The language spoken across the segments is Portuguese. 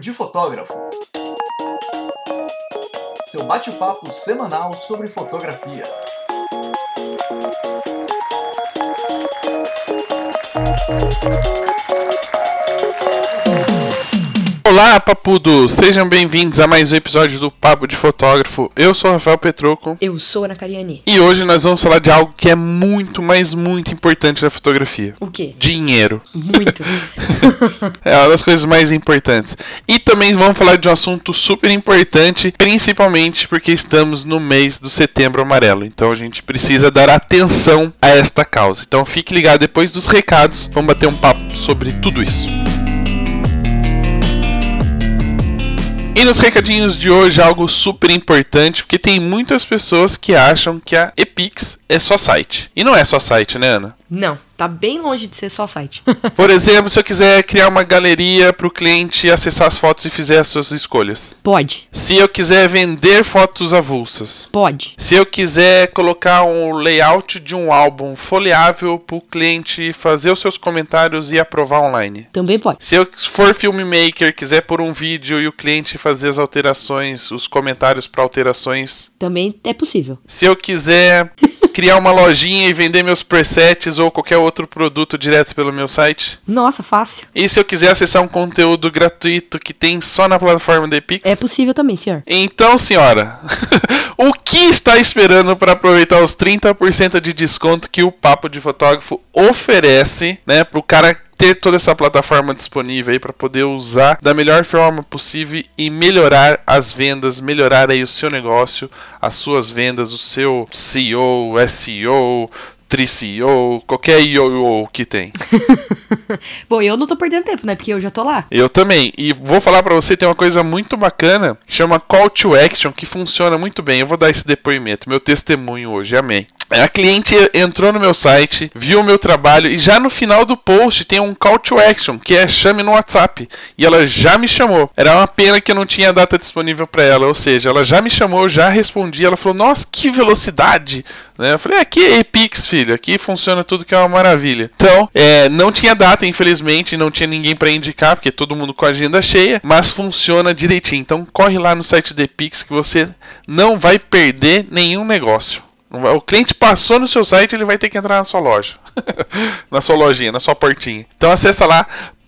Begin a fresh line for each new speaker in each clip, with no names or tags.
de Fotógrafo. Seu bate-papo semanal sobre fotografia.
Olá, papudos! Sejam bem-vindos a mais um episódio do Papo de Fotógrafo. Eu sou o Rafael Petroco
Eu sou a Ana Cariani.
e hoje nós vamos falar de algo que é muito, mas muito importante na fotografia.
O quê?
Dinheiro.
Muito.
É uma das coisas mais importantes. E também vamos falar de um assunto super importante, principalmente porque estamos no mês do setembro amarelo. Então a gente precisa dar atenção a esta causa. Então fique ligado depois dos recados, vamos bater um papo sobre tudo isso. E nos recadinhos de hoje, algo super importante, porque tem muitas pessoas que acham que a Epix é só site. E não é só site, né, Ana?
Não, tá bem longe de ser só site.
Por exemplo, se eu quiser criar uma galeria para o cliente acessar as fotos e fizer as suas escolhas.
Pode,
Se eu quiser vender fotos avulsas.
pode.
Se eu quiser colocar um layout de um álbum folheável para o cliente fazer os seus comentários e aprovar online.
Também pode.
Se eu for filmmaker, quiser pôr um vídeo e o cliente fazer as alterações, os comentários para alterações.
Também é possível.
Se eu quiser criar uma lojinha e vender meus presets ou qualquer outro produto direto pelo meu site.
Nossa, fácil.
E se eu quiser acessar um conteúdo gratuito que tem só na plataforma da Epix?
É possível também, senhor.
Então, senhora, o que está esperando para aproveitar os 30% de desconto que o Papo de Fotógrafo oferece, né, para o cara ter toda essa plataforma disponível aí para poder usar da melhor forma possível e melhorar as vendas, melhorar aí o seu negócio, as suas vendas, o seu CEO, SEO, Tri-CEO, qualquer IOO que tem.
Bom, eu não tô perdendo tempo, né? Porque eu já tô lá.
Eu também. E vou falar pra você, tem uma coisa muito bacana, chama Call to Action, que funciona muito bem. Eu vou dar esse depoimento, meu testemunho hoje, amém. A cliente entrou no meu site, viu o meu trabalho e já no final do post tem um call to action, que é chame no WhatsApp. E ela já me chamou. Era uma pena que eu não tinha data disponível pra ela, ou seja, ela já me chamou, já respondi, ela falou: "Nossa, que velocidade!" Né? Eu falei: "Aqui é Epix, filho, aqui funciona tudo que é uma maravilha". Então, é, não tinha data, infelizmente, não tinha ninguém pra indicar, porque todo mundo com a agenda cheia, mas funciona direitinho. Então, corre lá no site da Epix que você não vai perder nenhum negócio. O cliente passou no seu site, ele vai ter que entrar na sua loja. na sua lojinha, na sua portinha. Então acessa lá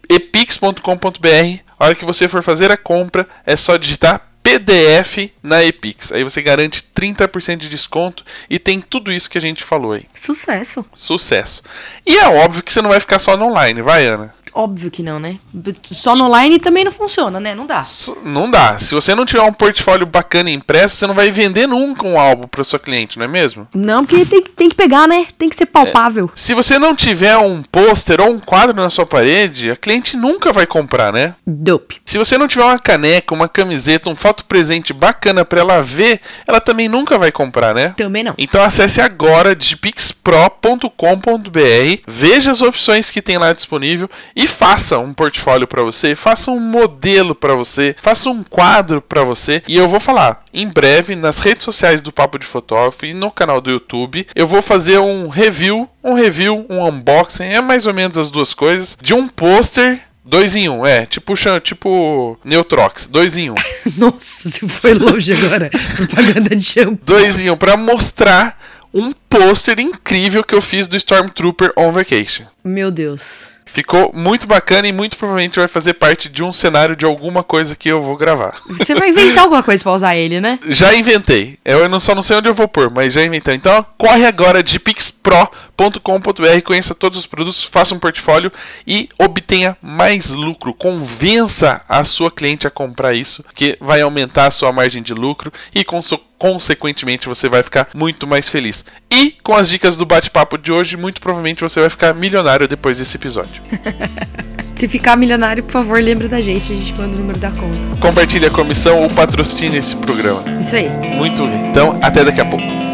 epix.com.br. A hora que você for fazer a compra, é só digitar PDF na Epix. Aí você garante 30% de desconto e tem tudo isso que a gente falou aí.
Sucesso.
Sucesso. E é óbvio que você não vai ficar só no online, vai, Ana?
Óbvio que não, né? Só no online também não funciona, né? Não dá.
Não dá. Se você não tiver um portfólio bacana impresso, você não vai vender nunca um álbum para sua cliente, não é mesmo?
Não, porque tem, tem que pegar, né? Tem que ser palpável.
Se você não tiver um pôster ou um quadro na sua parede, a cliente nunca vai comprar, né?
Dope.
Se você não tiver uma caneca, uma camiseta, um foto presente bacana para ela ver, ela também nunca vai comprar, né?
Também não.
Então acesse agora digipixpro.com.br, veja as opções que tem lá disponível e faça um portfólio para você, faça um modelo para você, faça um quadro para você. E eu vou falar em breve nas redes sociais do Papo de Fotógrafo e no canal do YouTube, eu vou fazer um review, um review, um unboxing, é mais ou menos as duas coisas, de um pôster Dois em um, é, tipo, tipo Neutrox, dois em um.
Nossa, você foi longe agora. Propaganda de shampoo.
dois em um pra mostrar um pôster incrível que eu fiz do Stormtrooper on Vacation.
Meu Deus.
Ficou muito bacana e muito provavelmente vai fazer parte de um cenário de alguma coisa que eu vou gravar.
Você vai inventar alguma coisa pra usar ele, né?
Já inventei. Eu não só não sei onde eu vou pôr, mas já inventei. Então corre agora de pixpro.com.br, conheça todos os produtos, faça um portfólio e obtenha mais lucro. Convença a sua cliente a comprar isso, que vai aumentar a sua margem de lucro e conso- consequentemente você vai ficar muito mais feliz. E com as dicas do bate-papo de hoje, muito provavelmente você vai ficar milionário depois desse episódio.
Se ficar milionário, por favor, lembra da gente. A gente manda o número da conta.
Compartilhe a comissão ou patrocine esse programa.
Isso aí.
Muito bem. Então, até daqui a pouco.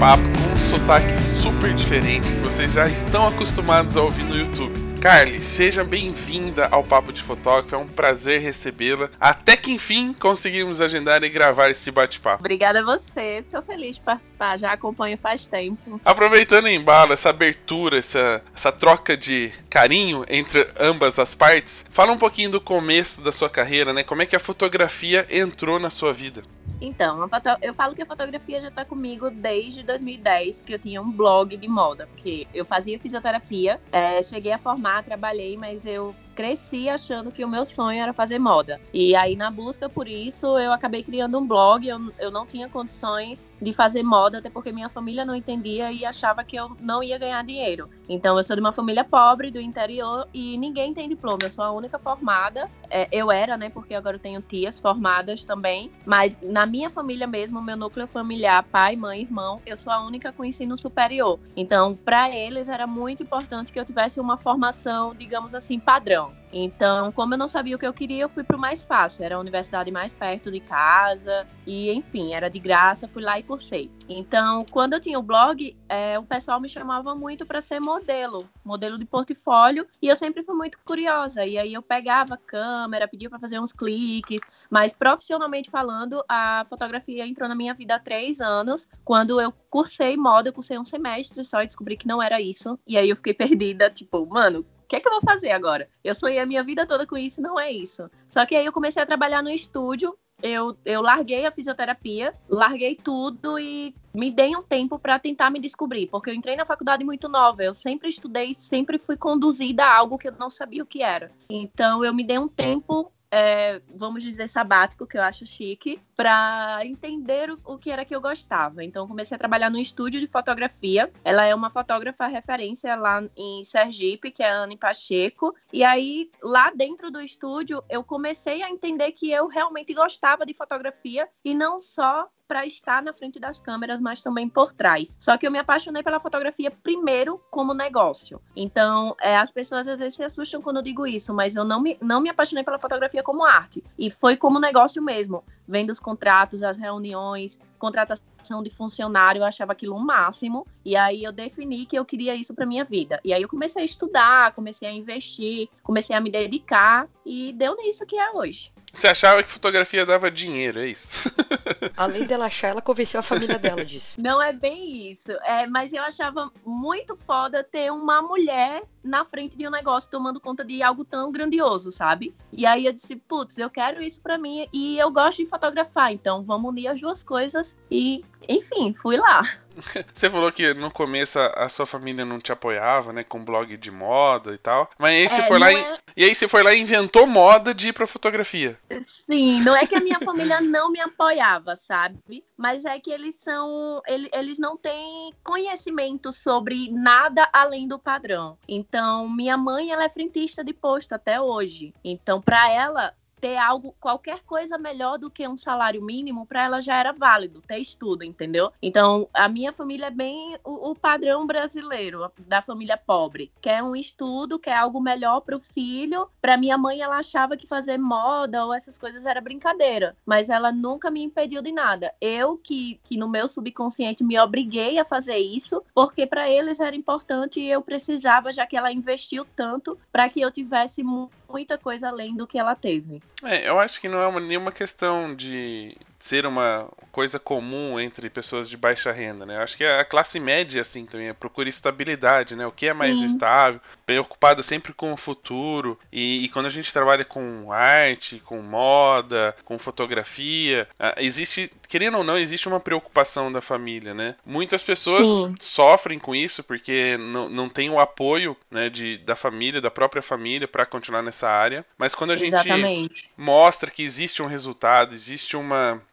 Bate-papo com um sotaque super diferente que vocês já estão acostumados a ouvir no YouTube. Carly, seja bem-vinda ao Papo de Fotógrafo, é um prazer recebê-la. Até que enfim conseguimos agendar e gravar esse bate-papo.
Obrigada a você, estou feliz de participar, já acompanho faz tempo.
Aproveitando em bala essa abertura, essa, essa troca de carinho entre ambas as partes, fala um pouquinho do começo da sua carreira, né? Como é que a fotografia entrou na sua vida?
Então, eu falo que a fotografia já está comigo desde 2010, porque eu tinha um blog de moda, porque eu fazia fisioterapia, é, cheguei a formar, trabalhei, mas eu cresci achando que o meu sonho era fazer moda. E aí, na busca por isso, eu acabei criando um blog. Eu, eu não tinha condições de fazer moda, até porque minha família não entendia e achava que eu não ia ganhar dinheiro. Então, eu sou de uma família pobre do interior e ninguém tem diploma. Eu sou a única formada. É, eu era, né? Porque agora eu tenho tias formadas também. Mas na minha família mesmo, meu núcleo familiar, pai, mãe, irmão, eu sou a única com ensino superior. Então, para eles era muito importante que eu tivesse uma formação, digamos assim, padrão. Então, como eu não sabia o que eu queria, eu fui para o mais fácil. Era a universidade mais perto de casa e, enfim, era de graça. Fui lá e cursei. Então, quando eu tinha o blog, é, o pessoal me chamava muito para ser modelo, modelo de portfólio, e eu sempre fui muito curiosa. E aí eu pegava a câmera, pedia para fazer uns cliques, mas profissionalmente falando, a fotografia entrou na minha vida há três anos, quando eu cursei moda, eu cursei um semestre só e descobri que não era isso. E aí eu fiquei perdida, tipo, mano, que é que eu vou fazer agora? Eu sonhei a minha vida toda com isso, não é isso. Só que aí eu comecei a trabalhar no estúdio, eu, eu larguei a fisioterapia, larguei tudo e me dei um tempo para tentar me descobrir, porque eu entrei na faculdade muito nova, eu sempre estudei, sempre fui conduzida a algo que eu não sabia o que era. Então eu me dei um tempo é, vamos dizer, sabático, que eu acho chique, para entender o, o, que era que eu gostava. Então, comecei a trabalhar no estúdio de fotografia. Ela é uma fotógrafa referência lá em Sergipe, que é a Anne Pacheco. E aí, lá dentro do estúdio, eu comecei a entender que eu realmente gostava de fotografia e não só para estar na frente das câmeras, mas também por trás. Só que eu me apaixonei pela fotografia primeiro como negócio. Então, é, as pessoas às vezes se assustam quando eu digo isso, mas eu não me, não me apaixonei pela fotografia como arte. E foi como negócio mesmo. Vendo os contratos, as reuniões, contratação de funcionário, eu achava aquilo um máximo. E aí eu defini que eu queria isso para minha vida. E aí eu comecei a estudar, comecei a investir, comecei a me dedicar e deu nisso que é hoje.
Você achava que fotografia dava dinheiro, é isso?
Além dela achar, ela convenceu a família dela disso.
Não é bem isso. É, mas eu achava muito foda ter uma mulher na frente de um negócio tomando conta de algo tão grandioso, sabe? E aí eu disse, putz, eu quero isso para mim e eu gosto de fotografar, então vamos unir as duas coisas e, enfim, fui lá.
Você falou que no começo a, sua família não te apoiava, né, com blog de moda e tal. Mas aí você é, foi lá é... e, aí você foi lá e inventou moda de ir pra fotografia.
Sim, não é que a minha família não me apoiava, sabe? Mas é que eles são, eles, eles não têm conhecimento sobre nada além do padrão. Então, minha mãe ela é frentista de posto até hoje. Então, para ela ter algo, qualquer coisa melhor do que um salário mínimo, para ela já era válido, ter estudo, entendeu? Então, a minha família é bem o, o padrão brasileiro, da família pobre. Quer um estudo, quer algo melhor para o filho. Para minha mãe, ela achava que fazer moda ou essas coisas era brincadeira, mas ela nunca me impediu de nada. Eu, que, que no meu subconsciente me obriguei a fazer isso, porque para eles era importante e eu precisava, já que ela investiu tanto, para que eu tivesse muita coisa além do que ela teve.
É, eu acho que não é uma, nenhuma questão de ser uma coisa comum entre pessoas de baixa renda, né? Eu acho que a classe média, assim, também procura estabilidade, né? O que é mais Sim. estável, preocupada sempre com o futuro. E, e, quando a gente trabalha com arte, com moda, com fotografia, existe, querendo ou não, existe uma preocupação da família, né? Muitas pessoas Sim. sofrem com isso porque não, não tem o apoio, né, de, da família, da própria família para continuar nessa área. Mas quando a Exatamente. gente mostra que existe um resultado, existe uma é.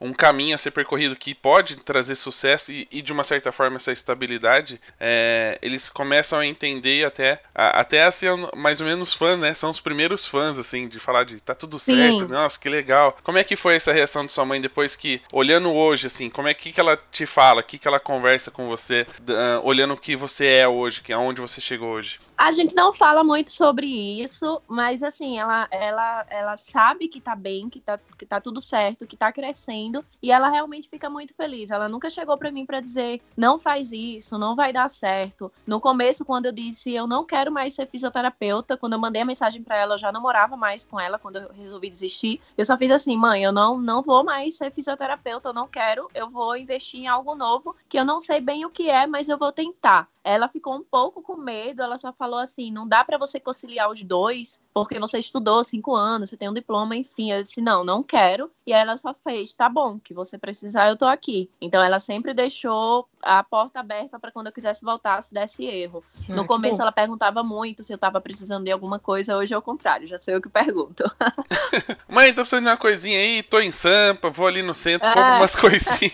Um caminho a ser percorrido que pode trazer sucesso e, e de uma certa forma essa estabilidade, é, eles começam a entender até a, até a ser mais ou menos fã, né? São os primeiros fãs assim de falar de tá tudo certo, Sim. nossa que legal. Como é que foi essa reação de sua mãe depois que olhando hoje assim, como é que, que ela te fala, que que ela conversa com você, uh, olhando o que você é hoje, que aonde você chegou hoje?
A gente não fala muito sobre isso, mas assim, ela, ela, ela sabe que tá bem, que tá, que tá tudo certo, que tá crescendo, e ela realmente fica muito feliz. Ela nunca chegou para mim para dizer, não faz isso, não vai dar certo. No começo, quando eu disse, eu não quero mais ser fisioterapeuta, quando eu mandei a mensagem para ela, eu já não morava mais com ela quando eu resolvi desistir. Eu só fiz assim, mãe, eu não, não vou mais ser fisioterapeuta, eu não quero, eu vou investir em algo novo, que eu não sei bem o que é, mas eu vou tentar. Ela ficou um pouco com medo, ela só falou assim: não dá para você conciliar os dois, porque você estudou cinco anos, você tem um diploma, enfim. Eu disse: não, não quero. E aí ela só fez: tá bom, que você precisar, eu tô aqui. Então ela sempre deixou a porta aberta para quando eu quisesse voltar, se desse erro. Ah, no começo ela perguntava muito se eu tava precisando de alguma coisa, hoje é o contrário, já sei o que pergunto.
Mãe, tô precisando de uma coisinha aí, tô em Sampa, vou ali no centro, compro é. umas coisinhas.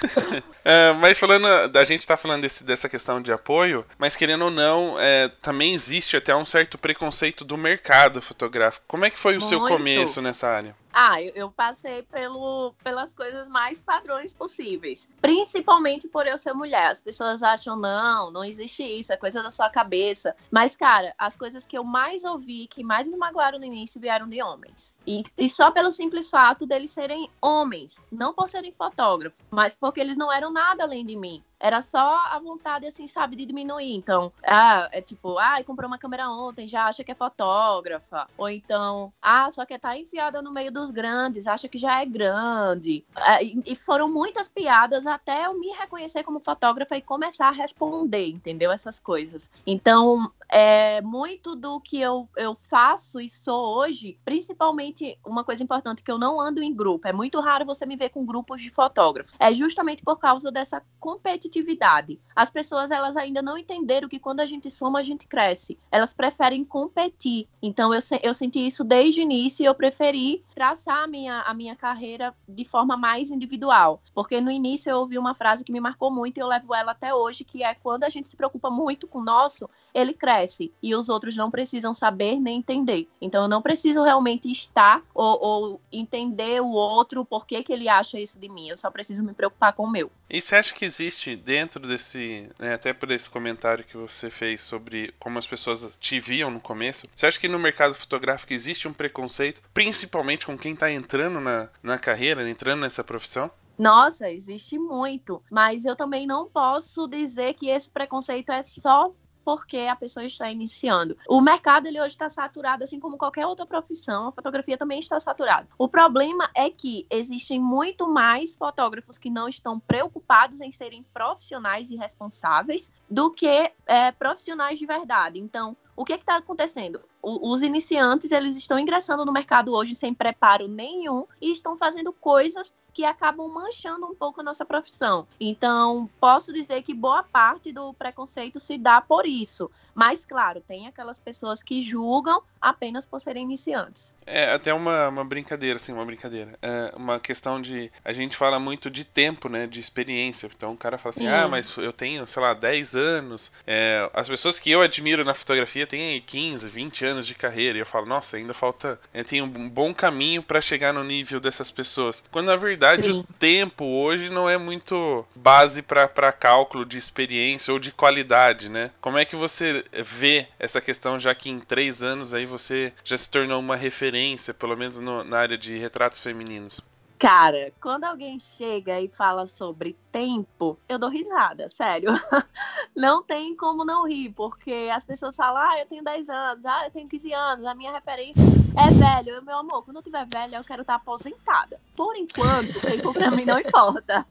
é, mas falando, a gente tá falando desse, dessa questão de apoio, mas querendo ou não, é, também existe até um certo preconceito do mercado fotográfico. Como é que foi o Muito. seu começo nessa área?
Ah, eu, eu, passei pelo, pelas coisas mais padrões possíveis. Principalmente por eu ser mulher. As pessoas acham, não, não existe isso, é coisa da sua cabeça. Mas, cara, as coisas que eu mais ouvi, que mais me magoaram no início, vieram de homens. E, e só pelo simples fato deles serem homens. Não por serem fotógrafos, mas porque eles não eram nada além de mim. Era só a vontade, assim, sabe, de diminuir. Então, ah, é tipo, ah, comprou uma câmera ontem, já acha que é fotógrafa. Ou então, ah, só que tá enfiada no meio dos grandes, acha que já é grande. É, e foram muitas piadas até eu me reconhecer como fotógrafa e começar a responder, entendeu? Essas coisas. Então, é muito do que eu, eu faço e sou hoje, principalmente uma coisa importante que eu não ando em grupo. É muito raro você me ver com grupos de fotógrafos. É justamente por causa dessa competitividade. As pessoas elas ainda não entenderam que quando a gente soma, a gente cresce. Elas preferem competir. Então eu, eu senti isso desde o início e eu preferi traçar a minha, a minha carreira de forma mais individual. Porque no início eu ouvi uma frase que me marcou muito e eu levo ela até hoje, que é quando a gente se preocupa muito com o nosso, ele cresce e os outros não precisam saber nem entender. Então eu não preciso realmente estar ou, ou entender o outro, por que, ele acha isso de mim. Eu só preciso me preocupar com o meu.
E você acha que existe dentro desse, né, até por esse comentário que você fez sobre como as pessoas te viam no começo, você acha que no mercado fotográfico existe um preconceito, principalmente com quem está entrando na, na carreira, entrando nessa profissão?
Nossa, existe muito, mas eu também não posso dizer que esse preconceito é só porque a pessoa está iniciando. O mercado ele hoje está saturado, assim como qualquer outra profissão, a fotografia também está saturada. O problema é que existem muito mais fotógrafos que não estão preocupados em serem profissionais e responsáveis do que é, profissionais de verdade. Então, o que está acontecendo? Os iniciantes eles estão ingressando no mercado hoje sem preparo nenhum e estão fazendo coisas que acabam manchando um pouco a nossa profissão. Então, posso dizer que boa parte do preconceito se dá por isso. Mas, claro, tem aquelas pessoas que julgam apenas por serem iniciantes.
É até uma, uma brincadeira, assim, uma brincadeira. É uma questão de. A gente fala muito de tempo, né? De experiência. Então o cara fala assim: Sim. ah, mas eu tenho, sei lá, 10 anos. É, as pessoas que eu admiro na fotografia têm 15, 20 anos de carreira. E eu falo, nossa, ainda falta. Eu tenho um bom caminho para chegar no nível dessas pessoas. Quando na verdade Sim. o tempo hoje não é muito base para cálculo de experiência ou de qualidade, né? Como é que você vê essa questão, já que em três anos aí você já se tornou uma referência? referência, pelo menos no, na área de retratos femininos?
Cara, quando alguém chega e fala sobre tempo, eu dou risada, sério. Não tem como não rir, porque as pessoas falam, ah, eu tenho 10 anos, ah, eu tenho 15 anos, a minha referência é velho. Eu, meu amor, quando eu tiver velha, eu quero estar aposentada. Por enquanto, tempo pra mim não importa.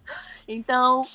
Então,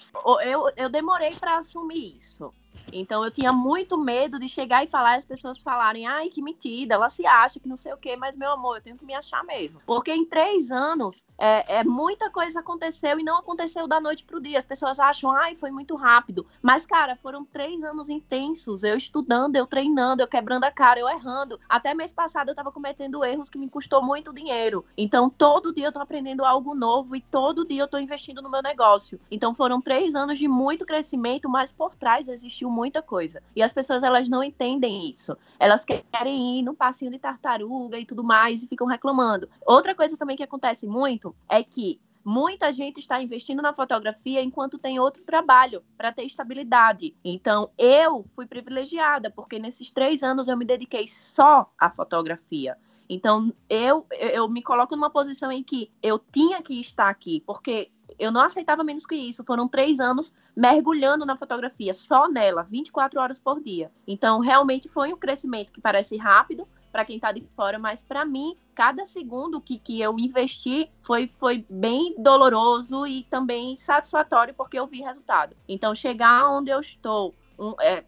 eu, eu demorei para assumir isso. Então eu tinha muito medo de chegar e falar e as pessoas falarem, ai, que mentira, ela se acha que não sei o quê, mas meu amor, eu tenho que me achar mesmo. Porque em três anos, é, é muita coisa aconteceu e não aconteceu da noite pro dia. As pessoas acham, ai, foi muito rápido. Mas, cara, foram três anos intensos, eu estudando, eu treinando, eu quebrando a cara, eu errando. Até mês passado eu tava cometendo erros que me custou muito dinheiro. Então, todo dia eu tô aprendendo algo novo e todo dia eu tô investindo no meu negócio. Então, foram três anos de muito crescimento, mas por trás existiu muita coisa. E as pessoas elas não entendem isso. Elas querem ir no passinho de tartaruga e tudo mais e ficam reclamando. Outra coisa também que acontece muito é que muita gente está investindo na fotografia enquanto tem outro trabalho para ter estabilidade. Então, eu fui privilegiada, porque nesses três anos eu me dediquei só à fotografia. Então, eu, eu me coloco numa posição em que eu tinha que estar aqui, porque eu não aceitava menos que isso. Foram três anos mergulhando na fotografia, só nela, 24 horas por dia. Então, realmente foi um crescimento que parece rápido para quem está de fora, mas para mim, cada segundo que, que eu investi foi, foi bem doloroso e também satisfatório, porque eu vi resultado. Então, chegar onde eu estou, um, é,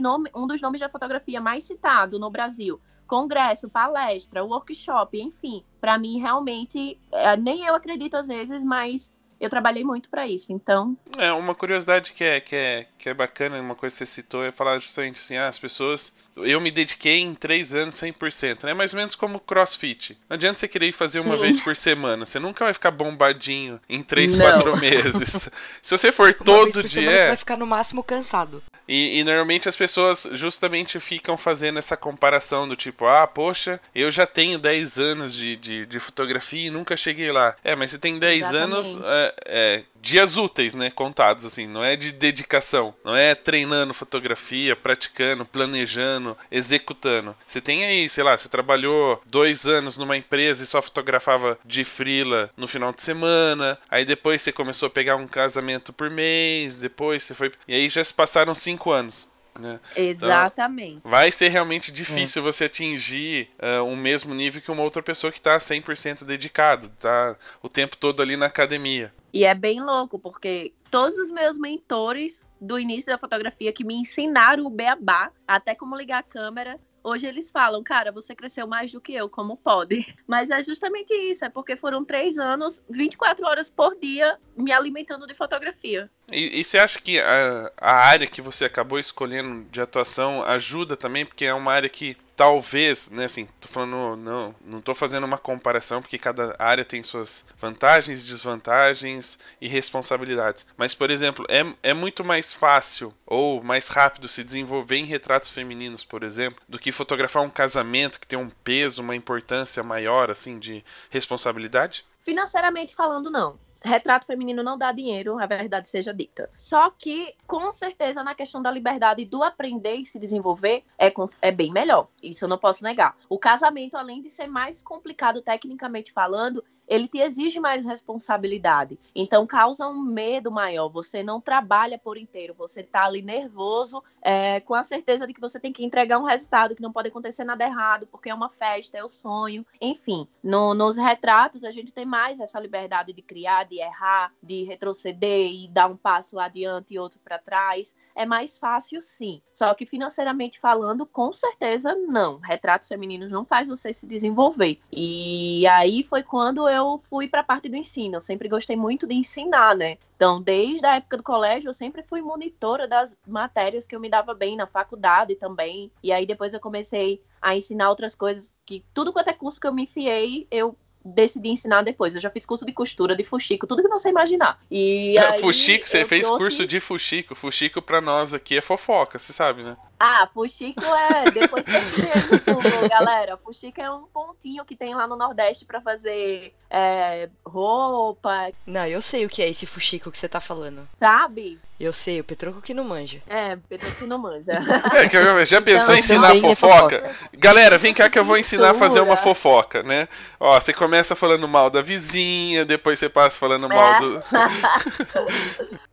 nome, um dos nomes da fotografia mais citado no Brasil, congresso, palestra, workshop, enfim. Para mim, realmente, é, nem eu acredito às vezes, mas eu trabalhei muito para isso, então.
É, uma curiosidade que é, que, é, que é bacana, uma coisa que você citou, é falar justamente assim: ah, as pessoas eu me dediquei em três anos 100%, né? Mais ou menos como crossfit. Não adianta você querer fazer uma Sim. vez por semana. Você nunca vai ficar bombadinho em três, Não. quatro meses. Se você for uma todo dia. Semana,
você vai ficar no máximo cansado.
E, e, normalmente as pessoas justamente ficam fazendo essa comparação do tipo, ah, poxa, eu já tenho 10 anos de, de, de fotografia e nunca cheguei lá. É, mas você tem 10 Exatamente. anos. É, é, dias úteis, né? Contados, assim. Não é de dedicação. Não é treinando fotografia, praticando, planejando, executando. Você tem aí, sei lá, você trabalhou dois anos numa empresa e só fotografava de frila no final de semana. Aí depois você começou a pegar um casamento por mês. Depois você foi. E aí já se passaram cinco anos. Né?
Exatamente.
Então, vai ser realmente difícil é. você atingir uh, o mesmo nível que uma outra pessoa que está 100% dedicada, tá o tempo todo ali na academia.
E é bem louco, porque todos os meus mentores do início da fotografia que me ensinaram o beabá, até como ligar a câmera, Hoje eles falam, cara, você cresceu mais do que eu, como pode? Mas é justamente isso, é porque foram três anos, 24 horas por dia, me alimentando de fotografia.
E, e você acha que a, a área que você acabou escolhendo de atuação ajuda também? Porque é uma área que talvez, né, assim, tô falando, não, não tô fazendo uma comparação porque cada área tem suas vantagens, desvantagens e responsabilidades. Mas, por exemplo, é, é muito mais fácil ou mais rápido se desenvolver em retratos femininos, por exemplo, do que fotografar um casamento que tem um peso, uma importância maior, assim, de responsabilidade?
Financeiramente falando, não retrato feminino não dá dinheiro, a verdade seja dita. Só que, com certeza, na questão da liberdade do aprender e se desenvolver, é, é bem melhor. Isso eu não posso negar. O casamento, além de ser mais complicado tecnicamente falando, ele te exige mais responsabilidade. Então causa um medo maior. Você não trabalha por inteiro, você tá ali nervoso, é, com a certeza de que você tem que entregar um resultado, que não pode acontecer nada errado, porque é uma festa, é o sonho. Enfim, no, nos retratos a gente tem mais essa liberdade de criar, de errar, de retroceder e dar um passo adiante e outro para trás. É mais fácil, sim. Só que financeiramente falando, com certeza não. Retratos femininos não faz você se desenvolver. E aí foi quando eu eu fui para a parte do ensino. Eu sempre gostei muito de ensinar, né? Então, desde a época do colégio, eu sempre fui monitora das matérias que eu me dava bem na faculdade também. E aí depois eu comecei a ensinar outras coisas que tudo quanto é curso que eu me enfiei, eu decidi ensinar depois. Eu já fiz curso de costura, de fuxico, tudo que você imaginar. E aí,
fuxico, você fez trouxe... curso de fuxico. Fuxico pra nós aqui é fofoca, você sabe, né?
Ah, fuxico é. Depois pesquisei no Google, galera. Fuxico é um pontinho que tem lá no Nordeste para fazer é, roupa.
Não, eu sei o que é esse fuxico que você tá falando.
Sabe?
Eu sei, o Petroco que não manja.
É, o Petroco que não manja.
É, que eu já pensou então, em ensinar fofoca? É fofoca? Galera, vem cá que eu vou ensinar a fazer uma fofoca, né? Ó, você começa falando mal da vizinha, depois você passa falando mal é. do.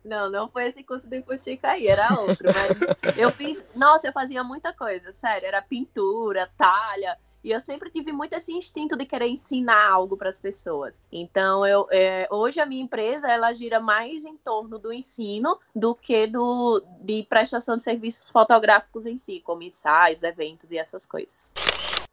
não, não foi esse curso de fuxico aí, era outro. Mas eu fiz. Nossa, eu fazia muita coisa, sério. Era pintura, talha. E eu sempre tive muito esse instinto de querer ensinar algo para as pessoas. Então, eu, é, hoje a minha empresa ela gira mais em torno do ensino do que do, de prestação de serviços fotográficos em si, como ensaios, eventos e essas coisas.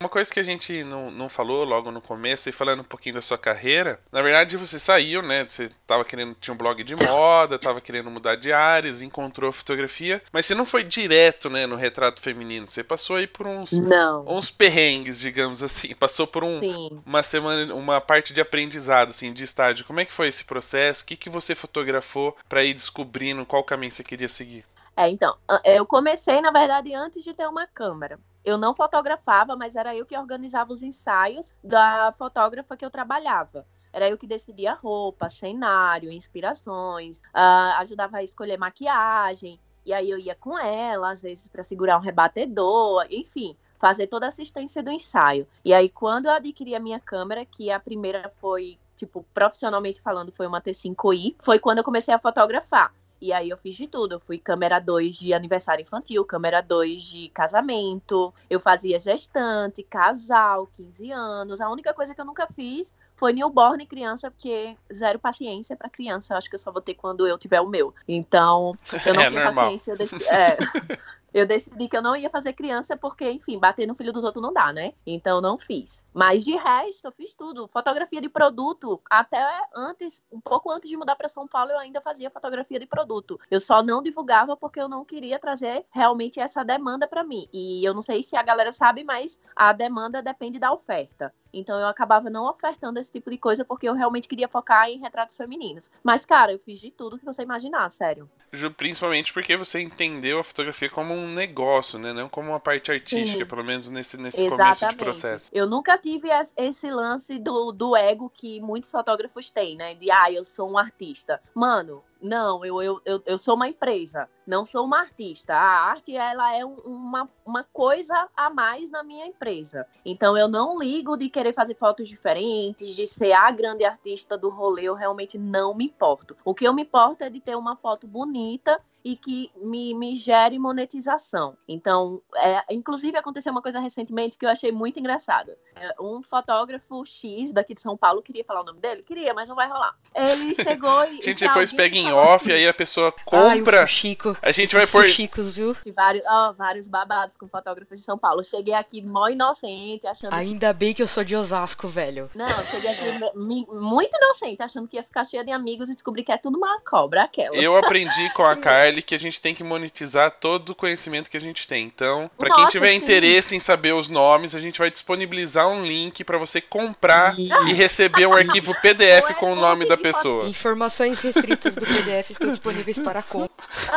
Uma coisa que a gente não, não falou logo no começo, e falando um pouquinho da sua carreira, na verdade você saiu, né? Você tava querendo, tinha um blog de moda, tava querendo mudar de áreas, encontrou fotografia, mas você não foi direto, né, no retrato feminino. Você passou aí por uns,
não.
uns perrengues, digamos assim. Passou por um, uma semana, uma parte de aprendizado, assim, de estágio. Como é que foi esse processo? O que, que você fotografou para ir descobrindo qual caminho você queria seguir?
É, então, eu comecei, na verdade, antes de ter uma câmera eu não fotografava, mas era eu que organizava os ensaios da fotógrafa que eu trabalhava. era eu que decidia roupa, cenário, inspirações, uh, ajudava a escolher maquiagem. E aí eu ia com ela, às vezes, para segurar um rebatedor, enfim, fazer toda a assistência do ensaio. E aí, quando eu adquiri a minha câmera, que a primeira foi, tipo, profissionalmente falando, foi uma T5i, foi quando eu comecei a fotografar. E aí eu fiz de tudo. Eu fui câmera 2 de aniversário infantil, câmera 2 de casamento. Eu fazia gestante, casal, 15 anos. A única coisa que eu nunca fiz foi newborn criança, porque zero paciência para criança. Eu acho que eu só vou ter quando eu tiver o meu. Então, eu não é tinha normal. paciência. Desse... É. eu decidi que eu não ia fazer criança porque, enfim, bater no filho dos outros não dá, né? Então não fiz. Mas de resto, eu fiz tudo. Fotografia de produto, até antes, um pouco antes de mudar para São Paulo, eu ainda fazia fotografia de produto. Eu só não divulgava porque eu não queria trazer realmente essa demanda para mim. E eu não sei se a galera sabe, mas a demanda depende da oferta. Então eu acabava não ofertando esse tipo de coisa porque eu realmente queria focar em retratos femininos. Mas, cara, eu fiz de tudo que você imaginar, sério.
Principalmente porque você entendeu a fotografia como um negócio, né? Não como uma parte artística, Sim. pelo menos nesse, nesse começo de processo.
Eu nunca tive esse lance do, do ego que muitos fotógrafos têm, né? De, ah, eu sou um artista. Mano, não, eu, eu, eu, eu, sou uma empresa, não sou uma artista. A arte ela é um, uma, uma coisa a mais na minha empresa. Então eu não ligo de querer fazer fotos diferentes, de ser a grande artista do rolê, eu realmente não me importo. O que eu me importo é de ter uma foto bonita e que me, me gere monetização. Então, é, inclusive aconteceu uma coisa recentemente que eu achei muito engraçada. É, um fotógrafo X daqui de São Paulo, queria falar o nome dele? Queria, mas não vai rolar. Ele chegou e.
A gente depois pega em off, assim, aí a pessoa compra. Ai,
Chico.
A gente vai pôr.
Chicos, viu?
Vários, oh, vários babados com fotógrafos de São Paulo. Cheguei aqui mó inocente, achando.
Ainda que... bem que eu sou de Osasco, velho.
Não, cheguei aqui muito inocente, achando que ia ficar cheia de amigos e descobri que é tudo uma cobra, aquela.
Eu aprendi com a Que a gente tem que monetizar todo o conhecimento que a gente tem. Então, para quem tiver sim. interesse em saber os nomes, a gente vai disponibilizar um link para você comprar e... e receber um arquivo PDF com o nome da pessoa.
Informações restritas do PDF estão disponíveis para compra.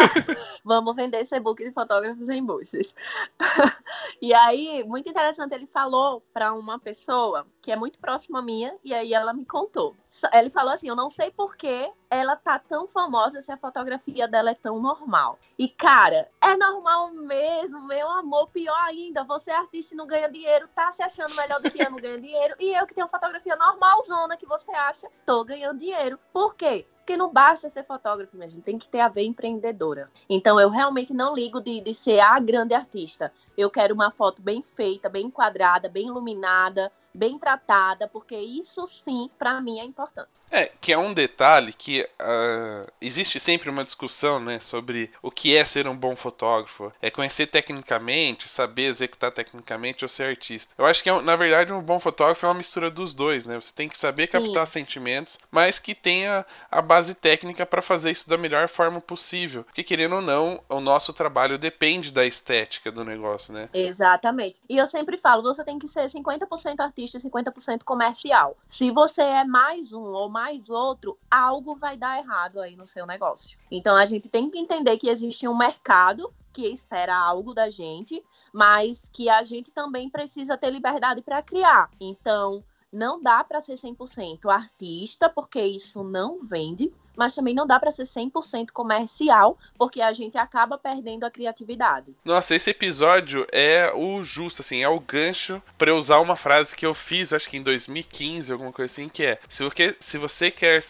Vamos vender esse e-book de fotógrafos em buchas. e aí, muito interessante, ele falou para uma pessoa que é muito próxima minha, e aí ela me contou. Ele falou assim: Eu não sei por que ela tá tão famosa se a fotografia dela é tão normal. E, cara, é normal mesmo, meu amor. Pior ainda, você é artista e não ganha dinheiro, tá se achando melhor do que eu, não ganha dinheiro. E eu que tenho fotografia normalzona que você acha, tô ganhando dinheiro. Por quê? Porque não basta ser fotógrafo, minha gente, tem que ter a ver empreendedora. Então, eu realmente não ligo de, de ser a grande artista. Eu quero uma foto bem feita, bem enquadrada, bem iluminada, bem tratada, porque isso sim, para mim, é importante.
É, que é um detalhe que uh, existe sempre uma discussão, né, sobre o que é ser um bom fotógrafo. É conhecer tecnicamente, saber executar tecnicamente ou ser artista. Eu acho que, é, na verdade, um bom fotógrafo é uma mistura dos dois, né? Você tem que saber captar Sim. sentimentos, mas que tenha a base técnica para fazer isso da melhor forma possível. Porque, querendo ou não, o nosso trabalho depende da estética do negócio, né?
Exatamente. E eu sempre falo, você tem que ser 50% artista e 50% comercial. Se você é mais um ou mais outro, algo vai dar errado aí no seu negócio. Então a gente tem que entender que existe um mercado que espera algo da gente, mas que a gente também precisa ter liberdade para criar. Então, não dá para ser 100% artista, porque isso não vende mas também não dá para ser 100% comercial, porque a gente acaba perdendo a criatividade.
Nossa, esse episódio é o justo, assim, é o gancho para eu usar uma frase que eu fiz, acho que em 2015, alguma coisa assim, que é: se você, se você quer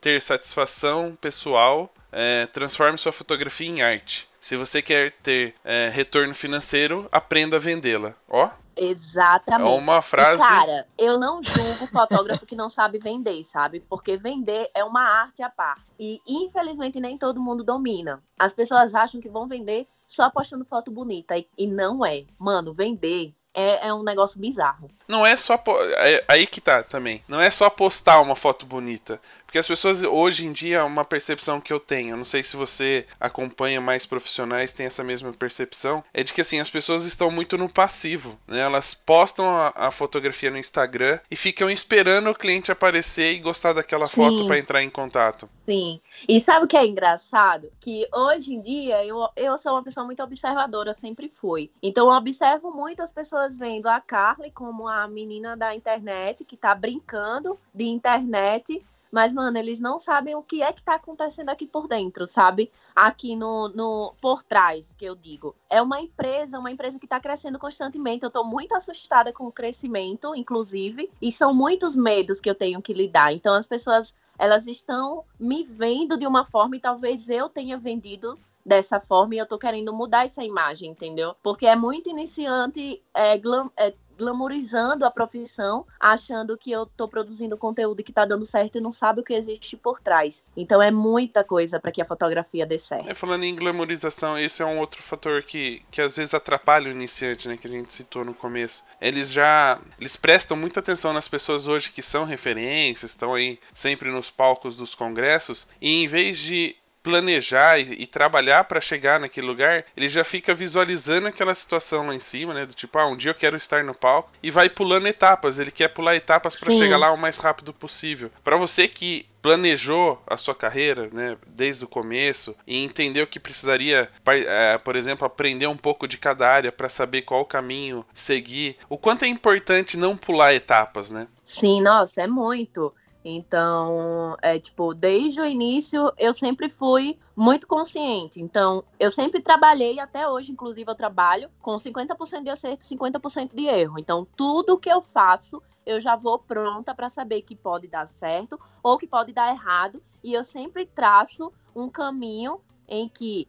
ter satisfação pessoal, é, transforme sua fotografia em arte. Se você quer ter é, retorno financeiro, aprenda a vendê-la. Ó,
Exatamente.
É uma frase.
E, cara, eu não julgo fotógrafo que não sabe vender, sabe? Porque vender é uma arte à parte. E infelizmente nem todo mundo domina. As pessoas acham que vão vender só postando foto bonita. E, e não é. Mano, vender é, é, um negócio bizarro.
Não é só. É, aí que tá também. Não é só postar uma foto bonita. Porque as pessoas hoje em dia, uma percepção que eu tenho, eu não sei se você acompanha mais profissionais, tem essa mesma percepção, é de que assim, as pessoas estão muito no passivo, né? Elas postam a, a fotografia no Instagram e ficam esperando o cliente aparecer e gostar daquela Sim. foto para entrar em contato.
Sim. E sabe o que é engraçado? Que hoje em dia eu, eu sou uma pessoa muito observadora, sempre fui. Então eu observo muito as pessoas vendo a Carly como a menina da internet que tá brincando de internet mas, mano, eles não sabem o que é que tá acontecendo aqui por dentro, sabe? Aqui no, no por trás, que eu digo. É uma empresa, uma empresa que tá crescendo constantemente. Eu tô muito assustada com o crescimento, inclusive, e são muitos medos que eu tenho que lidar. Então, as pessoas, elas estão me vendo de uma forma e talvez eu tenha vendido dessa forma e eu tô querendo mudar essa imagem, entendeu? Porque é muito iniciante, é, glam, é glamorizando a profissão, achando que eu tô produzindo conteúdo que tá dando certo e não sabe o que existe por trás. Então é muita coisa para que a fotografia dê certo.
É, falando em glamorização, esse é um outro fator que, que às vezes atrapalha o iniciante, né, que a gente citou no começo. Eles já eles prestam muita atenção nas pessoas hoje que são referências, estão aí sempre nos palcos dos congressos, e em vez de planejar e, e trabalhar para chegar naquele lugar, ele já fica visualizando aquela situação lá em cima, né? Do tipo, ah, um dia eu quero estar no palco e vai pulando etapas. Ele quer pular etapas para chegar lá o mais rápido possível. Para você que planejou a sua carreira, né, desde o começo e entendeu que precisaria, é, por exemplo, aprender um pouco de cada área para saber qual caminho seguir. O quanto é importante não pular etapas, né?
Sim, nossa, é muito. Então, é tipo, desde o início eu sempre fui muito consciente. Então, eu sempre trabalhei, até hoje, inclusive, eu trabalho com 50% de acerto e 50% de erro. Então, tudo que eu faço, eu já vou pronta para saber que pode dar certo ou que pode dar errado. E eu sempre traço um caminho em que,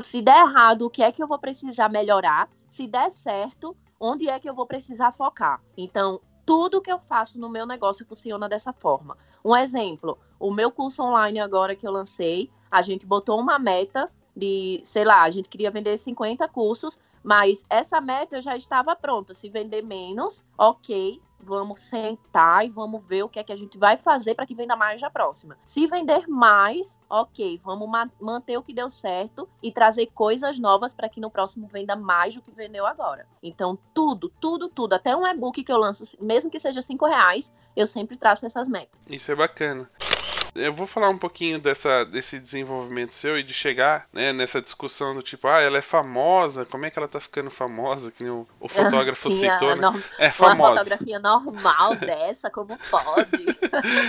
se der errado, o que é que eu vou precisar melhorar? Se der certo, onde é que eu vou precisar focar? Então, tudo que eu faço no meu negócio funciona dessa forma. Um exemplo, o meu curso online agora que eu lancei, a gente botou uma meta de, sei lá, a gente queria vender 50 cursos, mas essa meta já estava pronta. Se vender menos, ok, vamos sentar e vamos ver o que é que a gente vai fazer para que venda mais na próxima. Se vender mais, ok, vamos ma manter o que deu certo e trazer coisas novas para que no próximo venda mais do que vendeu agora. Então, tudo, tudo, tudo, até um e-book que eu lanço, mesmo que seja cinco reais, eu sempre traço essas metas.
Isso é bacana. Eu vou falar um pouquinho dessa, desse desenvolvimento seu e de chegar né, nessa discussão do tipo, ah, ela é famosa, como é que ela tá ficando famosa, que o, o fotógrafo Sim, citou, né?
É famosa. Uma fotografia normal dessa, como pode?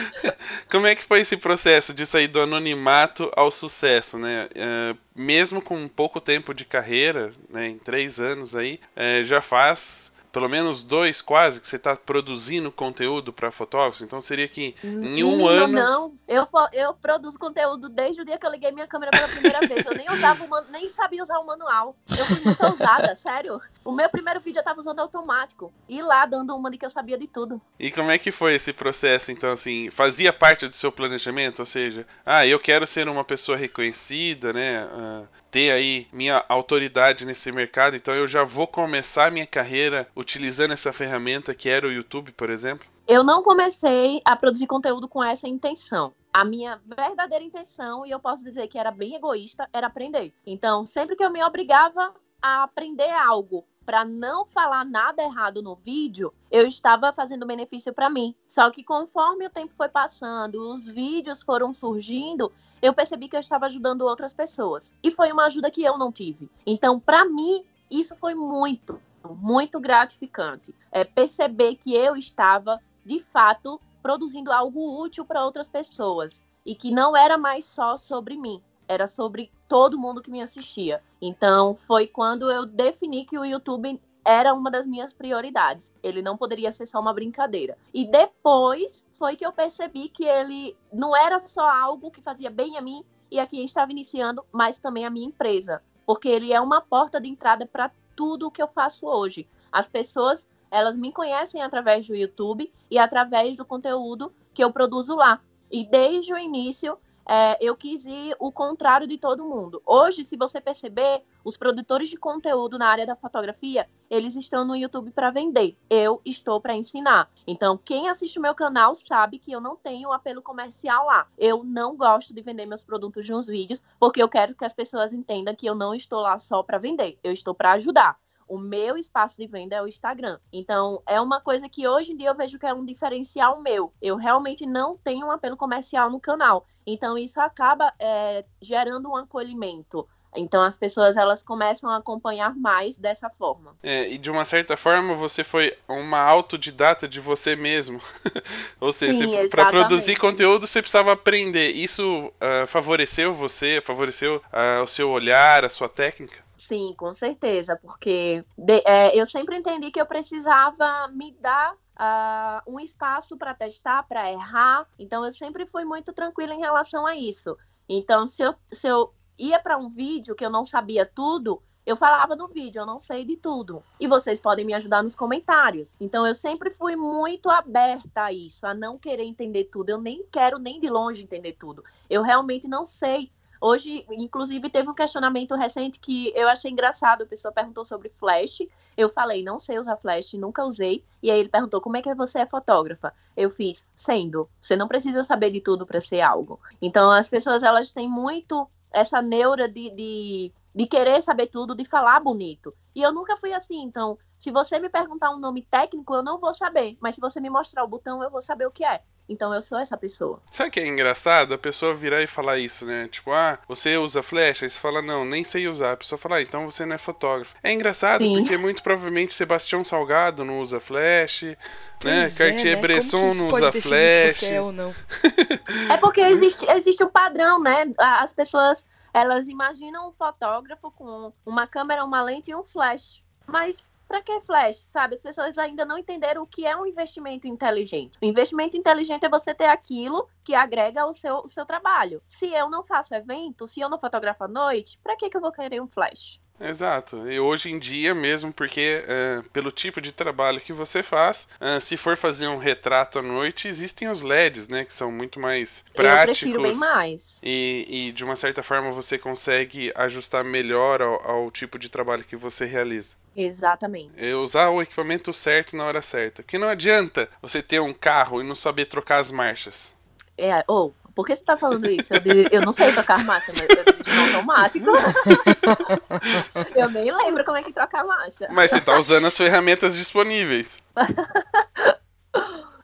como é que foi esse processo de sair do anonimato ao sucesso, né? Uh, mesmo com pouco tempo de carreira, né, em três anos aí, uh, já faz pelo menos dois quase que você está produzindo conteúdo para fotógrafos, então seria que em um ano.
Não, eu, eu produzo conteúdo desde o dia que eu liguei minha câmera pela primeira vez. Eu nem usava nem sabia usar o manual. Eu fui muito ousada, sério. O meu primeiro vídeo eu tava usando automático. E lá dando uma de que eu sabia de tudo.
E como é que foi esse processo, então, assim? Fazia parte do seu planejamento? Ou seja, ah, eu quero ser uma pessoa reconhecida, né? Uh, ter aí minha autoridade nesse mercado, então eu já vou começar minha carreira utilizando essa ferramenta que era o YouTube, por exemplo?
Eu não comecei a produzir conteúdo com essa intenção. A minha verdadeira intenção, e eu posso dizer que era bem egoísta, era aprender. Então, sempre que eu me obrigava a aprender algo para não falar nada errado no vídeo, eu estava fazendo benefício para mim. Só que conforme o tempo foi passando, os vídeos foram surgindo, eu percebi que eu estava ajudando outras pessoas. E foi uma ajuda que eu não tive. Então, para mim, isso foi muito, muito gratificante. É perceber que eu estava, de fato, produzindo algo útil para outras pessoas. E que não era mais só sobre mim, era sobre todo mundo que me assistia. Então, foi quando eu defini que o YouTube era uma das minhas prioridades. Ele não poderia ser só uma brincadeira. E depois foi que eu percebi que ele não era só algo que fazia bem a mim e a quem estava iniciando, mas também a minha empresa, porque ele é uma porta de entrada para tudo o que eu faço hoje. As pessoas, elas me conhecem através do YouTube e através do conteúdo que eu produzo lá. E desde o início, é, eu quis ir o contrário de todo mundo. Hoje, se você perceber, os produtores de conteúdo na área da fotografia, eles estão no YouTube para vender. Eu estou para ensinar. Então, quem assiste o meu canal sabe que eu não tenho apelo comercial lá. Eu não gosto de vender meus produtos nos vídeos, porque eu quero que as pessoas entendam que eu não estou lá só para vender. Eu estou para ajudar. O meu espaço de venda é o Instagram. Então, é uma coisa que hoje em dia eu vejo que é um diferencial meu. Eu realmente não tenho um apelo comercial no canal. Então, isso acaba é, gerando um acolhimento. Então as pessoas elas começam a acompanhar mais dessa forma.
É, e de uma certa forma você foi uma autodidata de você mesmo. Ou seja, para produzir conteúdo você precisava aprender. Isso uh, favoreceu você, favoreceu uh, o seu olhar, a sua técnica?
Sim, com certeza, porque de, é, eu sempre entendi que eu precisava me dar uh, um espaço para testar, para errar. Então, eu sempre fui muito tranquila em relação a isso. Então, se eu, se eu ia para um vídeo que eu não sabia tudo, eu falava no vídeo, eu não sei de tudo. E vocês podem me ajudar nos comentários. Então eu sempre fui muito aberta a isso, a não querer entender tudo. Eu nem quero nem de longe entender tudo. Eu realmente não sei Hoje, inclusive, teve um questionamento recente que eu achei engraçado. A pessoa perguntou sobre flash. Eu falei, não sei usar flash, nunca usei. E aí ele perguntou, como é que você é fotógrafa? Eu fiz, sendo. Você não precisa saber de tudo para ser algo. Então, as pessoas, elas têm muito essa neura de, de, de querer saber tudo, de falar bonito. E eu nunca fui assim. Então, se você me perguntar um nome técnico, eu não vou saber. Mas se você me mostrar o botão, eu vou saber o que é. Então eu sou essa pessoa.
Sabe o que é engraçado? A pessoa virar e falar isso, né? Tipo, ah, você usa flash? Aí você fala, não, nem sei usar. A pessoa fala, ah, então você não é fotógrafo. É engraçado Sim. porque muito provavelmente Sebastião Salgado não usa flash, né? pois né? É, Cartier-Bresson não usa flash.
Se é, ou não?
é porque existe, existe um padrão, né? As pessoas, elas imaginam um fotógrafo com uma câmera, uma lente e um flash. Mas para que flash, sabe? As pessoas ainda não entenderam o que é um investimento inteligente. O investimento inteligente é você ter aquilo que agrega ao seu, ao seu trabalho. Se eu não faço evento, se eu não fotografo à noite, para que, que eu vou querer um flash?
Exato. E hoje em dia mesmo, porque uh, pelo tipo de trabalho que você faz, uh, se for fazer um retrato à noite, existem os LEDs, né? Que são muito mais práticos.
Eu prefiro bem mais.
E, e de uma certa forma você consegue ajustar melhor ao, ao tipo de trabalho que você realiza.
Exatamente.
É usar o equipamento certo na hora certa. Porque não adianta você ter um carro e não saber trocar as marchas.
É, ou, oh, por que você tá falando isso? Eu, eu não sei trocar marcha, mas eu dirijo automático. eu nem lembro como é que troca a marcha.
Mas você tá usando as ferramentas disponíveis.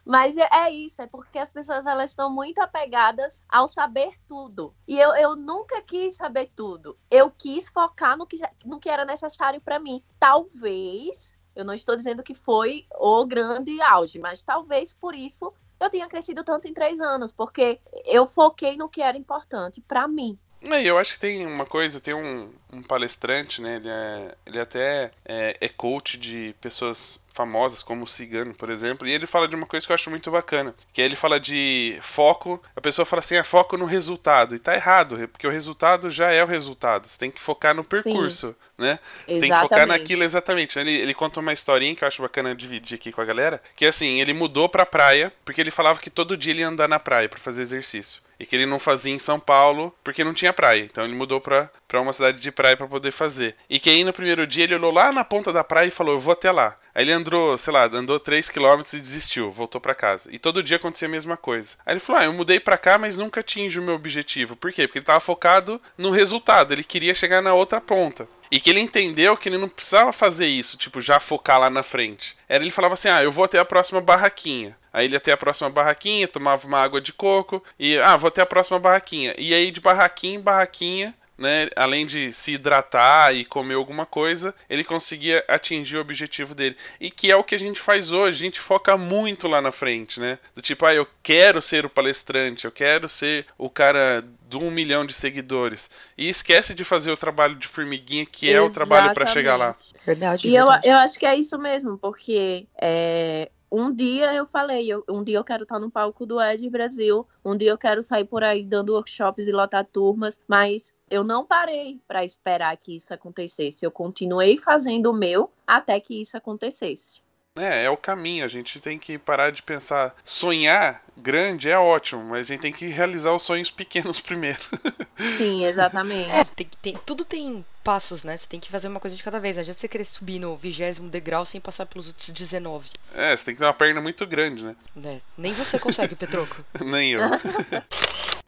Mas é, é, isso, é porque as pessoas elas estão muito apegadas ao saber tudo. E eu, eu nunca quis saber tudo. Eu quis focar no que, no que era necessário para mim. Talvez, eu não estou dizendo que foi o grande auge, mas talvez por isso eu tenha crescido tanto em três anos, porque eu foquei no que era importante para mim.
É, eu acho que tem uma coisa, tem um, um palestrante, né? Ele, é, ele até é, é coach de pessoas famosas, como o Cigano, por exemplo, e ele fala de uma coisa que eu acho muito bacana, que ele fala de foco, a pessoa fala assim, é foco no resultado, e tá errado, porque o resultado já é o resultado, você tem que focar no percurso, Sim. né? Você exatamente. tem que focar naquilo exatamente. Ele, ele conta uma historinha que eu acho bacana dividir aqui com a galera, que assim, ele mudou pra praia, porque ele falava que todo dia ele ia andar na praia para fazer exercício e que ele não fazia em São Paulo porque não tinha praia. Então ele mudou pra, pra uma cidade de praia para poder fazer. E que aí no primeiro dia ele olhou lá na ponta da praia e falou: Eu vou até lá. Aí ele andou, sei lá, andou 3km e desistiu, voltou para casa. E todo dia acontecia a mesma coisa. Aí ele falou: Ah, eu mudei para cá, mas nunca atingi o meu objetivo. Por quê? Porque ele tava focado no resultado, ele queria chegar na outra ponta. E que ele entendeu que ele não precisava fazer isso, tipo, já focar lá na frente. Era ele falava assim: ah, eu vou até a próxima barraquinha. Aí ele ia até a próxima barraquinha, tomava uma água de coco e, ah, vou até a próxima barraquinha. E aí de barraquinha em barraquinha né, além de se hidratar e comer alguma coisa, ele conseguia atingir o objetivo dele. E que é o que a gente faz hoje, a gente foca muito lá na frente, né? Do tipo, ah, eu quero ser o palestrante, eu quero ser o cara de um milhão de seguidores. E esquece de fazer o trabalho de formiguinha, que Exatamente. é o trabalho para chegar lá.
Verdade. E verdade. Eu, eu acho que é isso mesmo, porque é, um dia eu falei, eu, um dia eu quero estar no palco do Ed Brasil, um dia eu quero sair por aí dando workshops e lotar turmas, mas eu não parei para esperar que isso acontecesse. Eu continuei fazendo o meu até que isso acontecesse.
É, é o caminho. A gente tem que parar de pensar. Sonhar grande é ótimo, mas a gente tem que realizar os sonhos pequenos primeiro.
Sim, exatamente.
É, tem, tem, tudo tem passos, né? Você tem que fazer uma coisa de cada vez. Não adianta você querer subir no vigésimo degrau sem passar pelos outros 19.
É, você tem que ter uma perna muito grande, né?
É, nem você consegue, Petroco.
Nem eu.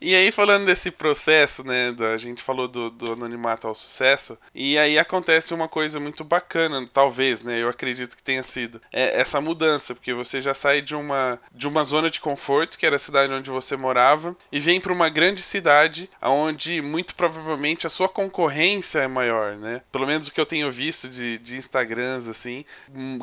E aí, falando desse processo, né? A gente falou do, do, anonimato ao sucesso. E aí acontece uma coisa muito bacana, talvez, né? Eu acredito que tenha sido. É essa mudança, porque você já sai de uma, de uma zona de conforto, que era a cidade onde você morava, e vem para uma grande cidade, onde muito provavelmente a sua concorrência é maior, né? Pelo menos o que eu tenho visto de, de Instagrams, assim.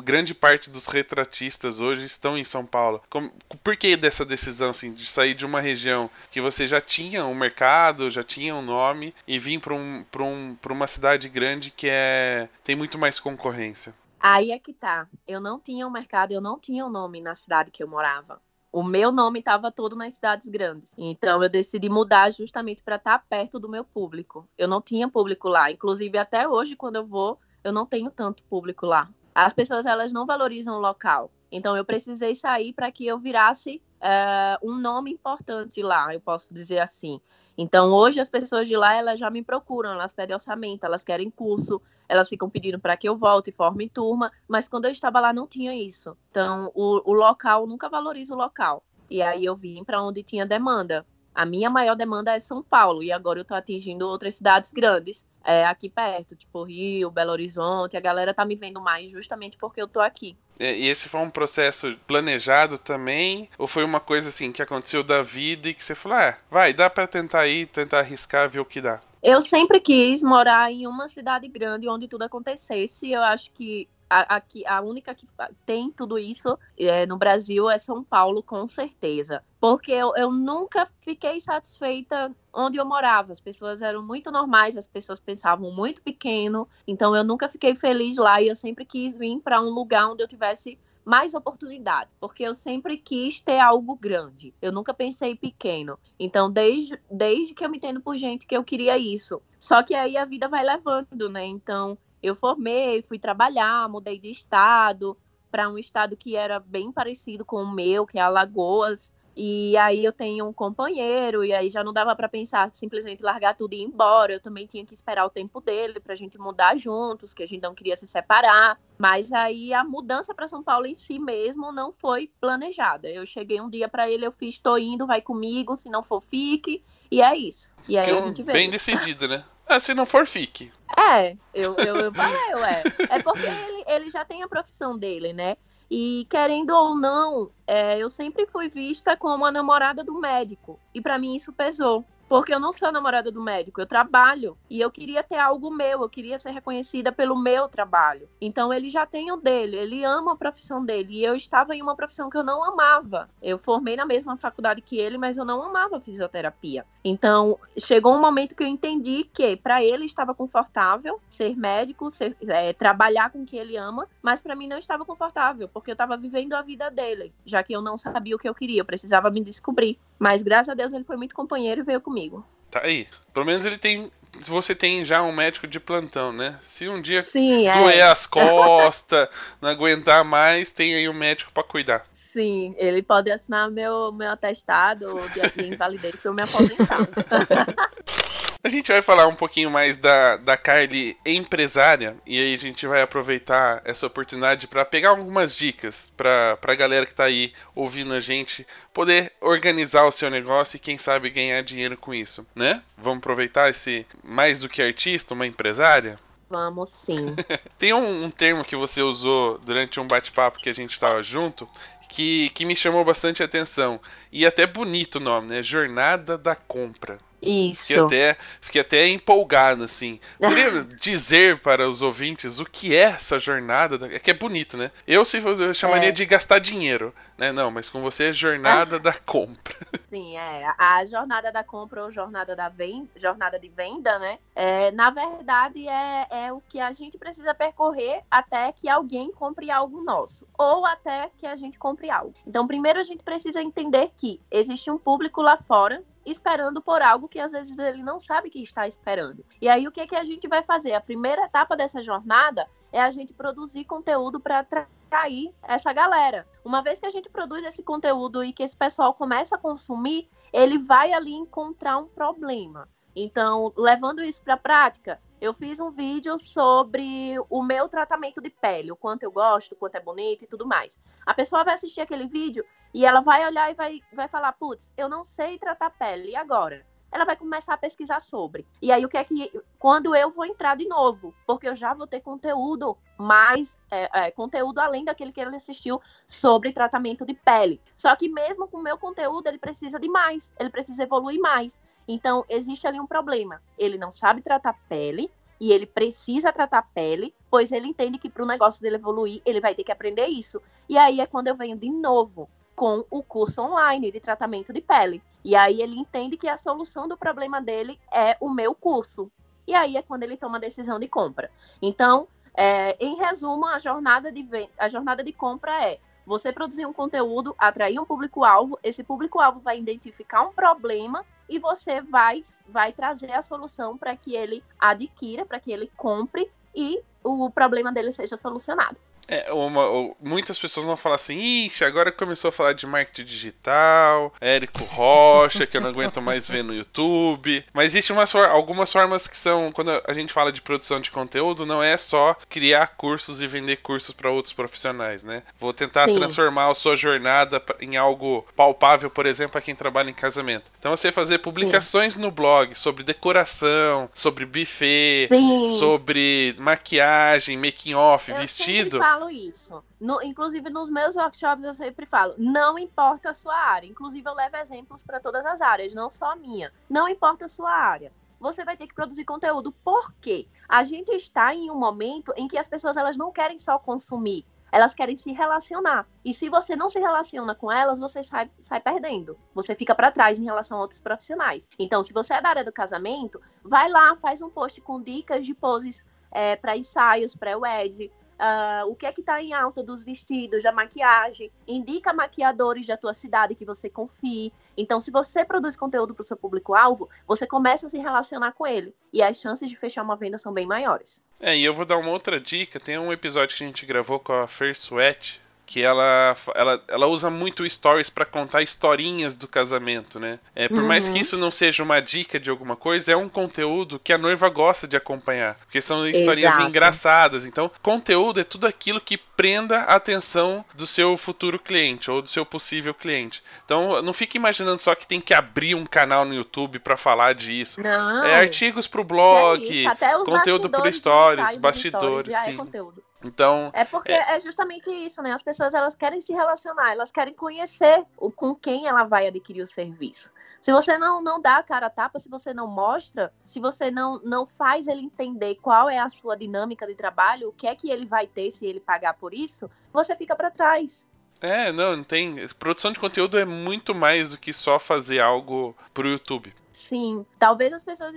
Grande parte dos retratistas hoje estão em São Paulo. Como, por que dessa decisão, assim, de sair de uma região que você já tinha um mercado, já tinha um nome e vim para um, um, uma cidade grande que é tem muito mais concorrência.
Aí é que tá. Eu não tinha um mercado, eu não tinha um nome na cidade que eu morava. O meu nome estava todo nas cidades grandes. Então eu decidi mudar justamente para estar tá perto do meu público. Eu não tinha público lá. Inclusive até hoje quando eu vou, eu não tenho tanto público lá. As pessoas elas não valorizam o local. Então eu precisei sair para que eu virasse uh, um nome importante lá, eu posso dizer assim. Então, hoje as pessoas de lá, elas já me procuram, elas pedem orçamento, elas querem curso, elas ficam pedindo para que eu volte e forme turma, mas quando eu estava lá não tinha isso. Então, o, o local nunca valoriza o local. E aí eu vim para onde tinha demanda. A minha maior demanda é São Paulo, e agora eu estou atingindo outras cidades grandes é, aqui perto, tipo Rio, Belo Horizonte. A galera tá me vendo mais justamente porque eu tô aqui.
E esse foi um processo planejado também? Ou foi uma coisa assim que aconteceu da vida e que você falou, ah, vai, dá para tentar ir, tentar arriscar, ver o que dá?
Eu sempre quis morar em uma cidade grande onde tudo acontecesse. Eu acho que a, a, a única que tem tudo isso é, no Brasil é São Paulo, com certeza. Porque eu, eu nunca fiquei satisfeita onde eu morava. As pessoas eram muito normais, as pessoas pensavam muito pequeno. Então eu nunca fiquei feliz lá e eu sempre quis vir para um lugar onde eu tivesse mais oportunidade, porque eu sempre quis ter algo grande. Eu nunca pensei pequeno. Então, desde, desde que eu me entendo por gente que eu queria isso. Só que aí a vida vai levando, né? Então, eu formei, fui trabalhar, mudei de estado para um estado que era bem parecido com o meu, que é Alagoas. E aí eu tenho um companheiro, e aí já não dava para pensar simplesmente largar tudo e ir embora. Eu também tinha que esperar o tempo dele para a gente mudar juntos, que a gente não queria se separar. Mas aí a mudança para São Paulo em si mesmo não foi planejada. Eu cheguei um dia para ele, eu fiz, estou indo, vai comigo, se não for, fique. E é isso. E aí a gente veio.
Bem decidido, né? Ah, se não for, fique.
É, eu, eu, eu, eu é. É porque ele, ele já tem a profissão dele, né? E querendo ou não, é, eu sempre fui vista como a namorada do médico. E para mim isso pesou. Porque eu não sou namorada do médico, eu trabalho e eu queria ter algo meu, eu queria ser reconhecida pelo meu trabalho. Então ele já tem o dele, ele ama a profissão dele e eu estava em uma profissão que eu não amava. Eu formei na mesma faculdade que ele, mas eu não amava fisioterapia. Então chegou um momento que eu entendi que para ele estava confortável ser médico, ser, é, trabalhar com o que ele ama, mas para mim não estava confortável porque eu estava vivendo a vida dele, já que eu não sabia o que eu queria, eu precisava me descobrir. Mas graças a Deus ele foi muito companheiro e veio comigo.
Tá aí. Pelo menos ele tem. Você tem já um médico de plantão, né? Se um dia
Sim,
doer é. as costas, não aguentar mais, tem aí um médico para cuidar.
Sim, ele pode assinar meu, meu atestado de invalidez para eu me aposentar.
A gente vai falar um pouquinho mais da, da Carly empresária e aí a gente vai aproveitar essa oportunidade para pegar algumas dicas para a galera que está aí ouvindo a gente poder organizar o seu negócio e quem sabe ganhar dinheiro com isso, né? Vamos aproveitar esse mais do que artista, uma empresária?
Vamos sim.
Tem um, um, termo que você usou durante um bate-papo que a gente estava junto que, que me chamou bastante atenção. E até bonito o nome, né? Jornada da Compra.
Isso.
Fiquei até, fiquei até empolgado, assim. Poderia dizer para os ouvintes o que é essa jornada? É que é bonito, né? Eu, se, eu chamaria é. de gastar dinheiro, né? Não, mas com você é jornada da compra.
Sim, é. A jornada da compra ou jornada da venda, jornada de venda, né? É, na verdade, é, é o que a gente precisa percorrer até que alguém compre algo nosso. Ou até que a gente compre algo. Então, primeiro a gente precisa entender que existe um público lá fora esperando por algo que às vezes ele não sabe que está esperando. E aí o que, que a gente vai fazer? A primeira etapa dessa jornada é a gente produzir conteúdo para atrair essa galera. Uma vez que a gente produz esse conteúdo e que esse pessoal começa a consumir, ele vai ali encontrar um problema. Então, levando isso para a prática, eu fiz um vídeo sobre o meu tratamento de pele, o quanto eu gosto, o quanto é bonito e tudo mais. A pessoa vai assistir aquele vídeo e ela vai olhar e vai, vai falar: putz, eu não sei tratar pele, e agora? Ela vai começar a pesquisar sobre. E aí, o que é que. Quando eu vou entrar de novo, porque eu já vou ter conteúdo mais. É, é, conteúdo além daquele que ele assistiu sobre tratamento de pele. Só que, mesmo com o meu conteúdo, ele precisa de mais, ele precisa evoluir mais. Então, existe ali um problema. Ele não sabe tratar pele e ele precisa tratar pele, pois ele entende que para o negócio dele evoluir, ele vai ter que aprender isso. E aí é quando eu venho de novo com o curso online de tratamento de pele. E aí ele entende que a solução do problema dele é o meu curso. E aí é quando ele toma a decisão de compra. Então, é, em resumo, a jornada de a jornada de compra é você produzir um conteúdo, atrair um público-alvo, esse público-alvo vai identificar um problema e você vai, vai trazer a solução para que ele adquira, para que ele compre e o problema dele seja solucionado.
É, uma, muitas pessoas vão falar assim, ixi, agora começou a falar de marketing digital, Érico Rocha, que eu não aguento mais ver no YouTube. Mas existem umas, algumas formas que são, quando a gente fala de produção de conteúdo, não é só criar cursos e vender cursos para outros profissionais, né? Vou tentar Sim. transformar a sua jornada em algo palpável, por exemplo, para quem trabalha em casamento. Então você fazer publicações Sim. no blog sobre decoração, sobre buffet, Sim. sobre maquiagem, making off, eu vestido
falo isso. No, inclusive, nos meus workshops, eu sempre falo: não importa a sua área. Inclusive, eu levo exemplos para todas as áreas, não só a minha. Não importa a sua área. Você vai ter que produzir conteúdo. Por quê? A gente está em um momento em que as pessoas elas não querem só consumir, elas querem se relacionar. E se você não se relaciona com elas, você sai, sai perdendo. Você fica para trás em relação a outros profissionais. Então, se você é da área do casamento, vai lá, faz um post com dicas de poses é, para ensaios, pré-wed, uh, o que é que está em alta dos vestidos, da maquiagem, indica maquiadores da tua cidade que você confie. Então, se você produz conteúdo para o seu público-alvo, você começa a se relacionar com ele e as chances de fechar uma venda são bem maiores.
É, e eu vou dar uma outra dica. Tem um episódio que a gente gravou com a Fer Sweat, que ela, ela, ela usa muito stories para contar historinhas do casamento, né? É, por uhum. mais que uhum. isso não seja uma dica de alguma coisa, é um conteúdo que a noiva gosta de acompanhar, porque são historinhas Exato. engraçadas. Então, conteúdo é tudo aquilo que prenda a atenção do seu futuro cliente ou do seu possível cliente. Então, não fique imaginando só que tem que abrir um canal no YouTube para falar disso.
Não.
É artigos pro blog, é conteúdo pro stories, bastidores, stories, sim. É
conteúdo.
Então.
É porque é... é... justamente isso, né? As pessoas elas querem se relacionar, elas querem conhecer o, com quem ela vai adquirir o serviço. Se você não, não dá a cara a tapa, se você não mostra, se você não, não faz ele entender qual é a sua dinâmica de trabalho, o que é que ele vai ter se ele pagar por isso, você fica para trás.
É, não, não tem. Produção de conteúdo é muito mais do que só fazer algo pro YouTube.
Sim, talvez as pessoas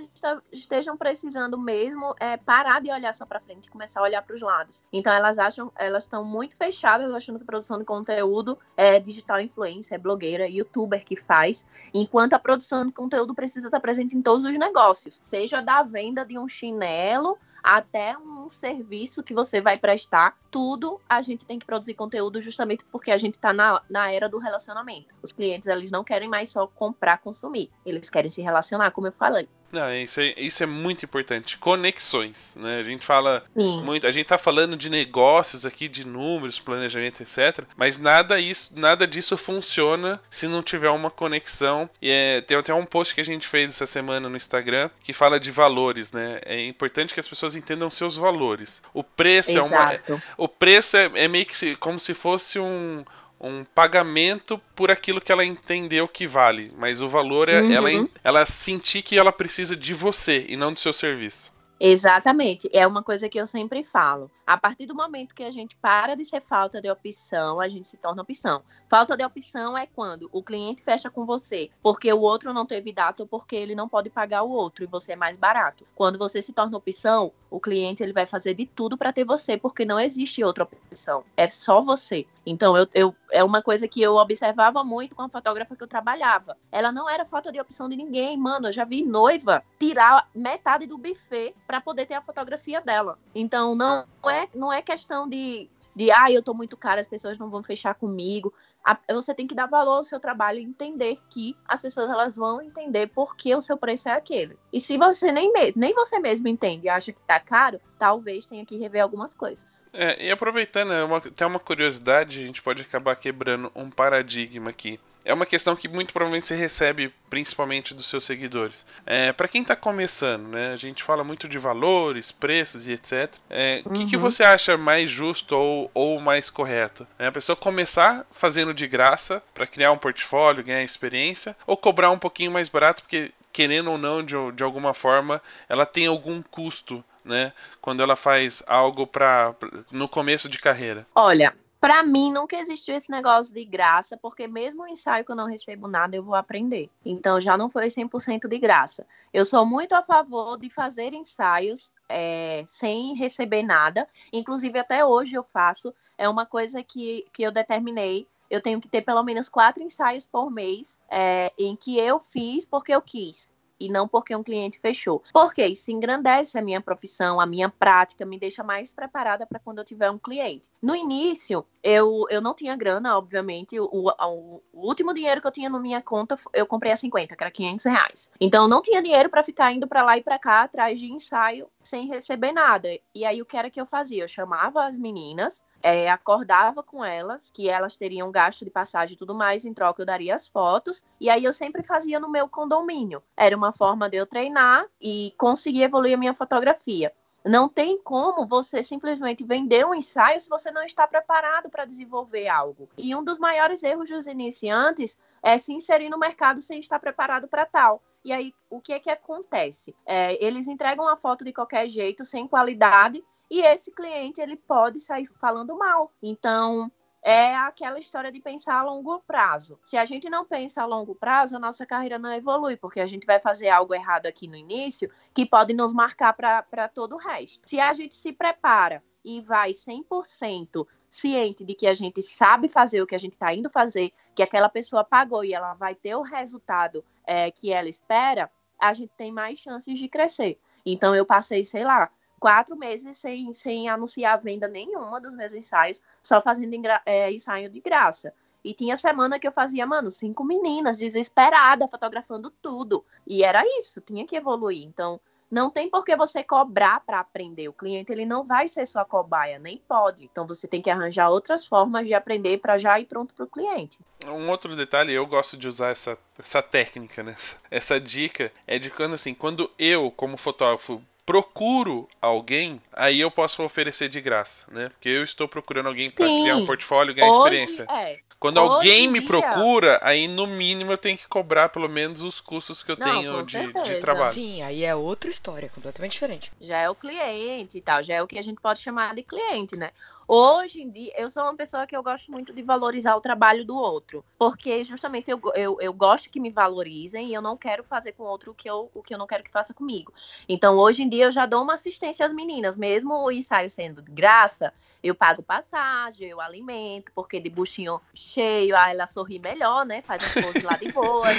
estejam precisando mesmo é, parar de olhar só para frente e começar a olhar para os lados. Então elas acham, elas estão muito fechadas, achando que produção de conteúdo é digital influencer, é blogueira, youtuber que faz, enquanto a produção de conteúdo precisa estar presente em todos os negócios, seja da venda de um chinelo até um serviço que você vai prestar, tudo a gente tem que produzir conteúdo justamente porque a gente está na, na era do relacionamento. Os clientes, eles não querem mais só comprar, consumir. Eles querem se relacionar, como eu falei.
Não, isso é, isso é muito importante. Conexões, né? A gente fala Sim. muito, a gente tá falando de negócios aqui, de números, planejamento, etc. Mas nada isso, nada disso funciona se não tiver uma conexão. E é, tem até um post que a gente fez essa semana no Instagram que fala de valores, né? É importante que as pessoas entendam seus valores. O preço Exato. é uma, o preço é, é meio que se, como se fosse um um pagamento por aquilo que ela entendeu que vale. Mas o valor é uhum. ela, ela sentir que ela precisa de você e não do seu serviço.
Exatamente. É uma coisa que eu sempre falo. A partir do momento que a gente para de ser falta de opção, a gente se torna opção. Falta de opção é quando o cliente fecha com você porque o outro não teve data ou porque ele não pode pagar o outro e você é mais barato. Quando você se torna opção, o cliente ele vai fazer de tudo para ter você porque não existe outra opção. É só você. Então, eu, eu, é uma coisa que eu observava muito com a fotógrafa que eu trabalhava. Ela não era falta de opção de ninguém, mano. Eu já vi noiva tirar metade do buffet para poder ter a fotografia dela. Então, não é, não é questão de, de ah, eu tô muito cara, as pessoas não vão fechar comigo. A, você tem que dar valor ao seu trabalho e entender que as pessoas elas vão entender por que o seu preço é aquele. E se você nem, nem você mesmo entende e acha que tá caro, talvez tenha que rever algumas coisas.
É, e aproveitando, é uma, tem uma curiosidade, a gente pode acabar quebrando um paradigma aqui é uma questão que muito provavelmente você recebe principalmente dos seus seguidores. É, para quem está começando, né, a gente fala muito de valores, preços e etc. É, o uhum. que, que, uhum. você acha mais justo ou, ou mais correto? É a pessoa começar fazendo de graça para criar um portfólio, ganhar experiência, ou cobrar um pouquinho mais barato porque querendo ou não de, de alguma forma ela tem algum custo né? Quando ela faz algo para no começo de carreira.
Olha, para mim, nunca existiu esse negócio de graça, porque mesmo o ensaio que eu não recebo nada, eu vou aprender. Então, já não foi 100% de graça. Eu sou muito a favor de fazer ensaios é, sem receber nada. Inclusive, até hoje eu faço. É uma coisa que, que eu determinei. Eu tenho que ter pelo menos quatro ensaios por mês é, em que eu fiz porque eu quis e não porque um cliente fechou. Porque isso engrandece a minha profissão, a minha prática, me deixa mais preparada para quando eu tiver um cliente. No início, eu, eu não tinha grana, obviamente. O, o, o último dinheiro que eu tinha na minha conta, eu comprei a 50, que era 500 reais. Então, eu não tinha dinheiro para ficar indo para lá e para cá atrás de ensaio sem receber nada. E aí, o que era que eu fazia? Eu chamava as meninas, é, acordava com elas que elas teriam gasto de passagem e tudo mais, em troca eu daria as fotos, e aí eu sempre fazia no meu condomínio. Era uma forma de eu treinar e conseguir evoluir a minha fotografia. Não tem como você simplesmente vender um ensaio se você não está preparado para desenvolver algo. E um dos maiores erros dos iniciantes é se inserir no mercado sem estar preparado para tal. E aí, o que é que acontece? É, eles entregam a foto de qualquer jeito, sem qualidade, e esse cliente ele pode sair falando mal. Então, é aquela história de pensar a longo prazo. Se a gente não pensa a longo prazo, a nossa carreira não evolui, porque a gente vai fazer algo errado aqui no início que pode nos marcar para todo o resto. Se a gente se prepara e vai 100% ciente de que a gente sabe fazer o que a gente está indo fazer, que aquela pessoa pagou e ela vai ter o resultado é, que ela espera, a gente tem mais chances de crescer. Então, eu passei, sei lá, quatro meses sem, sem anunciar venda nenhuma dos meus ensaios, só fazendo é, ensaio de graça. E tinha semana que eu fazia, mano, cinco meninas, desesperada, fotografando tudo. E era isso, tinha que evoluir. Então, não tem por que você cobrar para aprender. O cliente ele não vai ser sua cobaia, nem pode. Então você tem que arranjar outras formas de aprender para já ir pronto para o cliente.
Um outro detalhe, eu gosto de usar essa, essa técnica, né? Essa dica é de quando assim, quando eu, como fotógrafo, procuro alguém, aí eu posso oferecer de graça, né? Porque eu estou procurando alguém para criar um portfólio e ganhar Hoje, experiência. É. Quando Hoje alguém me dia... procura, aí no mínimo eu tenho que cobrar pelo menos os custos que eu Não, tenho de, de, trabalho.
Sim, aí é outra história, completamente diferente.
Já é o cliente e tal, já é o que a gente pode chamar de cliente, né? Hoje em dia, eu sou uma pessoa que eu gosto muito de valorizar o trabalho do outro, porque justamente eu, eu, eu gosto que me valorizem e eu não quero fazer com o outro o que, eu, o que eu não quero que faça comigo. Então, hoje em dia, eu já dou uma assistência às meninas, mesmo o ensaio sendo de graça, eu pago passagem, eu alimento, porque de buchinho cheio, aí ela sorri melhor, né? Faz um pose lá de boa.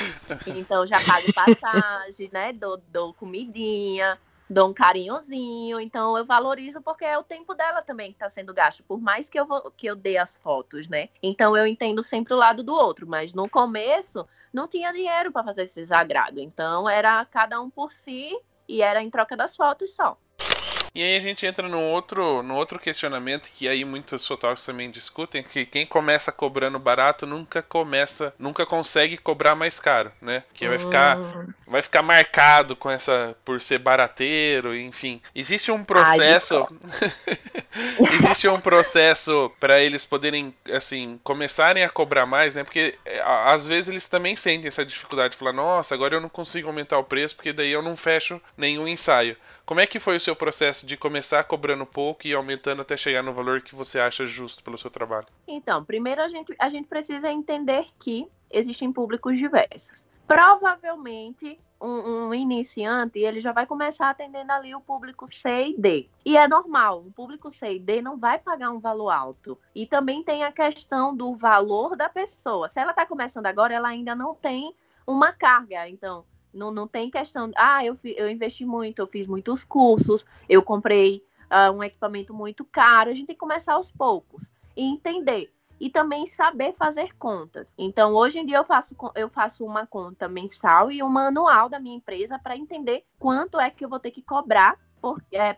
Então, já pago passagem, né? Dou, dou comidinha dou um carinhozinho, então eu valorizo porque é o tempo dela também que está sendo gasto, por mais que eu, vou, que eu dê as fotos, né? Então eu entendo sempre o lado do outro, mas no começo não tinha dinheiro para fazer esse desagrado, então era cada um por si e era em troca das fotos só.
E aí a gente entra num outro, num outro questionamento que aí muitos fotógrafos também discutem, que quem começa cobrando barato nunca começa, nunca consegue cobrar mais caro, né? Que vai ficar hum. vai ficar marcado com essa por ser barateiro, enfim. Existe um processo Existe um processo para eles poderem, assim, começarem a cobrar mais, né? Porque é, às vezes eles também sentem essa dificuldade de falar, nossa, agora eu não consigo aumentar o preço porque daí eu não fecho nenhum ensaio. Como é que foi o seu processo de começar cobrando pouco e aumentando até chegar no valor que você acha justo pelo seu trabalho?
Então, primeiro a gente, a gente precisa entender que existem públicos diversos. Provavelmente, um, um iniciante, ele já vai começar atendendo ali o público C e D. E é normal, um público C e D não vai pagar um valor alto. E também tem a questão do valor da pessoa. Se ela está começando agora, ela ainda não tem uma carga. Então, não, não tem questão, ah, eu, eu investi muito, eu fiz muitos cursos, eu comprei ah, um equipamento muito caro. A gente tem que começar aos poucos e entender. E também saber fazer contas. Então, hoje em dia, eu faço, eu faço uma conta mensal e uma anual da minha empresa para entender quanto é que eu vou ter que cobrar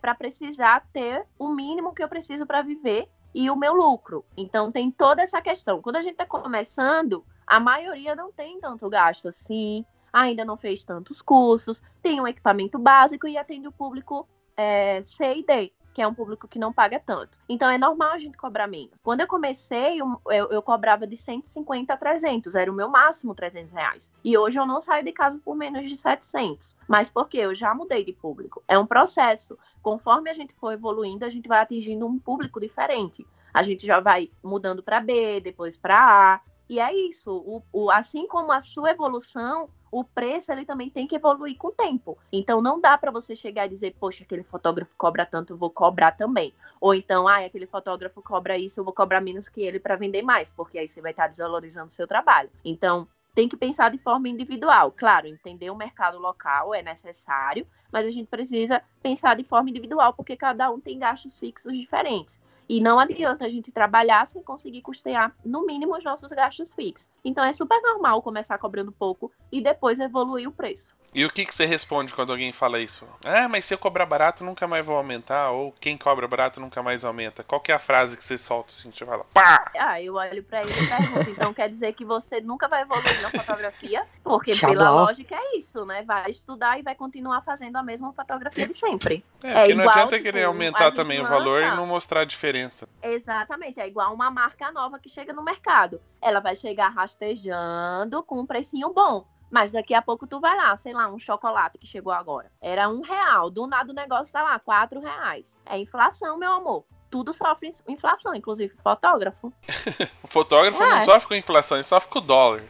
para precisar ter o mínimo que eu preciso para viver e o meu lucro. Então, tem toda essa questão. Quando a gente está começando, a maioria não tem tanto gasto assim, ainda não fez tantos cursos, tem um equipamento básico e atende o público é, C e D, que é um público que não paga tanto. Então é normal a gente cobrar menos. Quando eu comecei, eu, eu, cobrava de 150 a 300, era o meu máximo 300 reais. E hoje eu não saio de casa por menos de 700. Mas porque eu já mudei de público. É um processo. Conforme a gente for evoluindo, a gente vai atingindo um público diferente. A gente já vai mudando para B, depois para A. E é isso. O, o, assim como a sua evolução, o preço ele também tem que evoluir com o tempo. Então não dá para você chegar e dizer, poxa, aquele fotógrafo cobra tanto, eu vou cobrar também. Ou então, ah, aquele fotógrafo cobra isso, eu vou cobrar menos que ele para vender mais, porque aí você vai estar desvalorizando o seu trabalho. Então tem que pensar de forma individual. Claro, entender o mercado local é necessário, mas a gente precisa pensar de forma individual, porque cada um tem gastos fixos diferentes. E não adianta a gente trabalhar sem conseguir custear, no mínimo, os nossos gastos fixos. Então é super normal começar cobrando pouco e depois evoluir o preço.
E o que, que você responde quando alguém fala isso? Ah, mas se eu cobrar barato, nunca mais vou aumentar. Ou quem cobra barato nunca mais aumenta. Qual que é a frase que você solta assim? Você fala, pá!
Ah, eu olho pra ele e pergunto, então quer dizer que você nunca vai evoluir na fotografia? Porque
Xablau.
pela lógica é isso, né? Vai estudar e vai continuar fazendo a mesma fotografia de sempre.
É, porque não
igual,
adianta
tipo,
querer
a
aumentar também o valor e
lança-
não mostrar a diferença.
Exatamente, é igual uma marca nova que chega no mercado. Ela vai chegar rastejando com um precinho bom. Mas daqui a pouco tu vai lá, sei lá, um chocolate que chegou agora. Era um real. Do nada o negócio tá lá, quatro reais. É inflação, meu amor. Tudo sofre inflação, inclusive fotógrafo.
O fotógrafo não
É.
sofre com inflação, ele sofre com o dólar.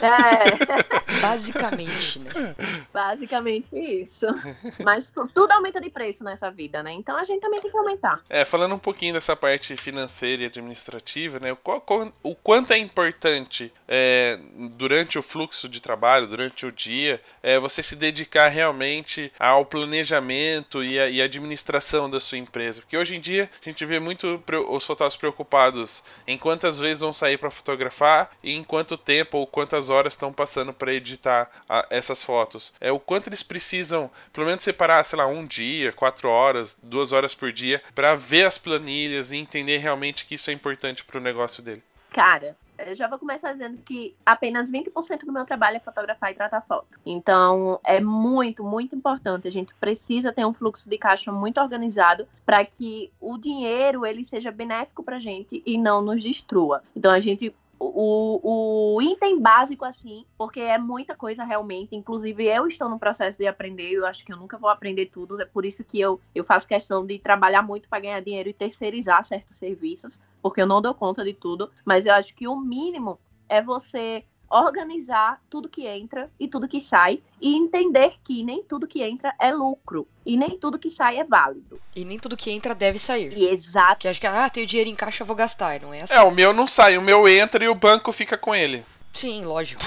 É,
Basicamente, né?
basicamente isso. Mas tu- tudo aumenta de preço nessa vida, né? Então a gente também tem que aumentar.
É, falando um pouquinho dessa parte financeira e administrativa, né? O, qual- o quanto é importante é, durante o fluxo de trabalho, durante o dia, é, você se dedicar realmente ao planejamento e, a, e administração da sua empresa. Porque hoje em dia a gente vê muito os fotógrafos preocupados em quantas vezes vão sair para fotografar e em quanto tempo ou quantas horas estão passando para editar a- essas fotos. É o quanto eles precisam, pelo menos separar, sei lá, um dia, quatro horas, duas horas por dia, para ver as planilhas e entender realmente que isso é importante para o negócio dele.
Cara, eu já vou começar dizendo que apenas 20% do meu trabalho é fotografar e tratar foto. Então, é muito, muito importante. A gente precisa ter um fluxo de caixa muito organizado para que o dinheiro ele seja benéfico para a gente e não nos destrua. Então, a gente o, o item básico, assim, porque é muita coisa realmente. Inclusive, eu estou no processo de aprender, eu acho que eu nunca vou aprender tudo. É por isso que eu, eu faço questão de trabalhar muito para ganhar dinheiro e terceirizar certos serviços, porque eu não dou conta de tudo. Mas eu acho que o mínimo é você organizar tudo que entra e tudo que sai e entender que nem tudo que entra é lucro e nem tudo que sai é válido.
E nem tudo que entra deve sair.
E exato.
Porque acho que, ah, tenho dinheiro em caixa, eu vou gastar. E não é assim.
É, o meu não sai, o meu entra e o banco fica com ele.
Sim, lógico.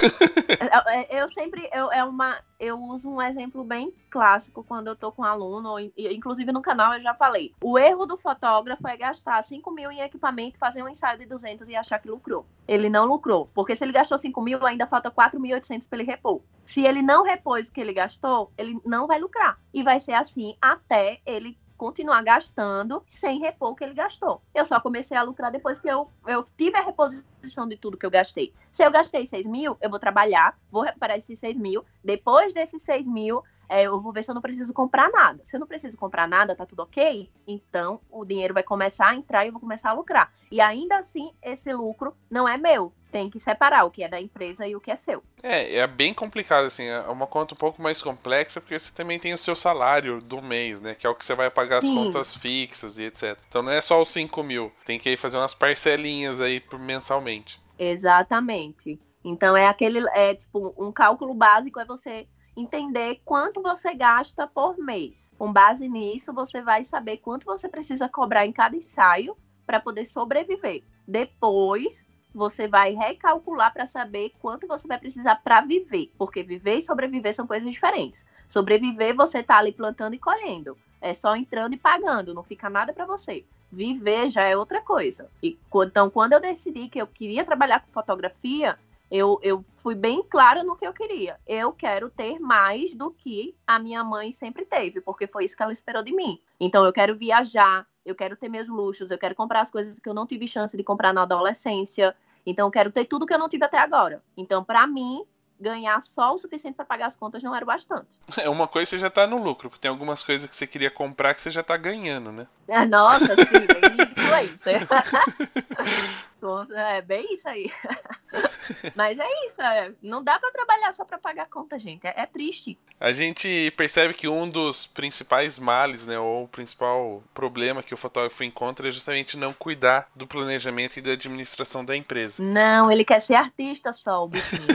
É, Eu sempre, eu, é uma, eu uso um exemplo bem clássico quando eu tô com aluno, ou in- inclusive no canal eu já falei. O erro do fotógrafo é gastar 5 mil em equipamento, fazer um ensaio de 200 e achar que lucrou. Ele não lucrou, porque se ele gastou 5 mil, ainda falta 4.800 para ele repor. Se ele não repôs o que ele gastou, ele não vai lucrar. E vai ser assim até ele continuar gastando sem repor o que ele gastou. Eu só comecei a lucrar depois que eu, eu tive a reposição de tudo que eu gastei. Se eu gastei 6 mil, eu vou trabalhar, vou recuperar esses 6 mil. Depois desses 6 mil, é, eu vou ver se eu não preciso comprar nada. Se eu não preciso comprar nada, tá tudo ok? Então o dinheiro vai começar a entrar e eu vou começar a lucrar. E ainda assim, esse lucro não é meu. Tem que separar o que é da empresa e o que é seu.
É, é bem complicado, assim, é uma conta um pouco mais complexa, porque você também tem o seu salário do mês, né? Que é o que você vai pagar as
Sim.
contas fixas e etc. Então não é só os 5 mil, tem que fazer umas parcelinhas aí mensalmente.
Exatamente. Então é aquele, é tipo, um cálculo básico é você entender quanto você gasta por mês. Com base nisso, você vai saber quanto você precisa cobrar em cada ensaio para poder sobreviver. Depois, você vai recalcular para saber quanto você vai precisar para viver, porque viver e sobreviver são coisas diferentes. Sobreviver, você tá ali plantando e colhendo. É só entrando e pagando, não fica nada para você viver já é outra coisa. E então, quando eu decidi que eu queria trabalhar com fotografia, eu, eu fui bem clara no que eu queria. Eu quero ter mais do que a minha mãe sempre teve, porque foi isso que ela esperou de mim. Então, eu quero viajar, eu quero ter meus luxos, eu quero comprar as coisas que eu não tive chance de comprar na adolescência. Então, eu quero ter tudo que eu não tive até agora. Então, para mim, ganhar só o suficiente para pagar as contas não era o bastante.
É uma coisa você já tá no lucro, porque tem algumas coisas que você queria comprar que você já tá ganhando, né?
Ah, Nossa, sim, influencer. Nossa, É bem isso aí. Mas é isso, é. não dá para trabalhar só para pagar conta, gente. É, é triste.
A gente percebe que um dos principais males, né, ou o principal problema que o fotógrafo encontra é justamente não cuidar do planejamento e da administração da empresa.
Não, ele quer ser artista só, o bichinho.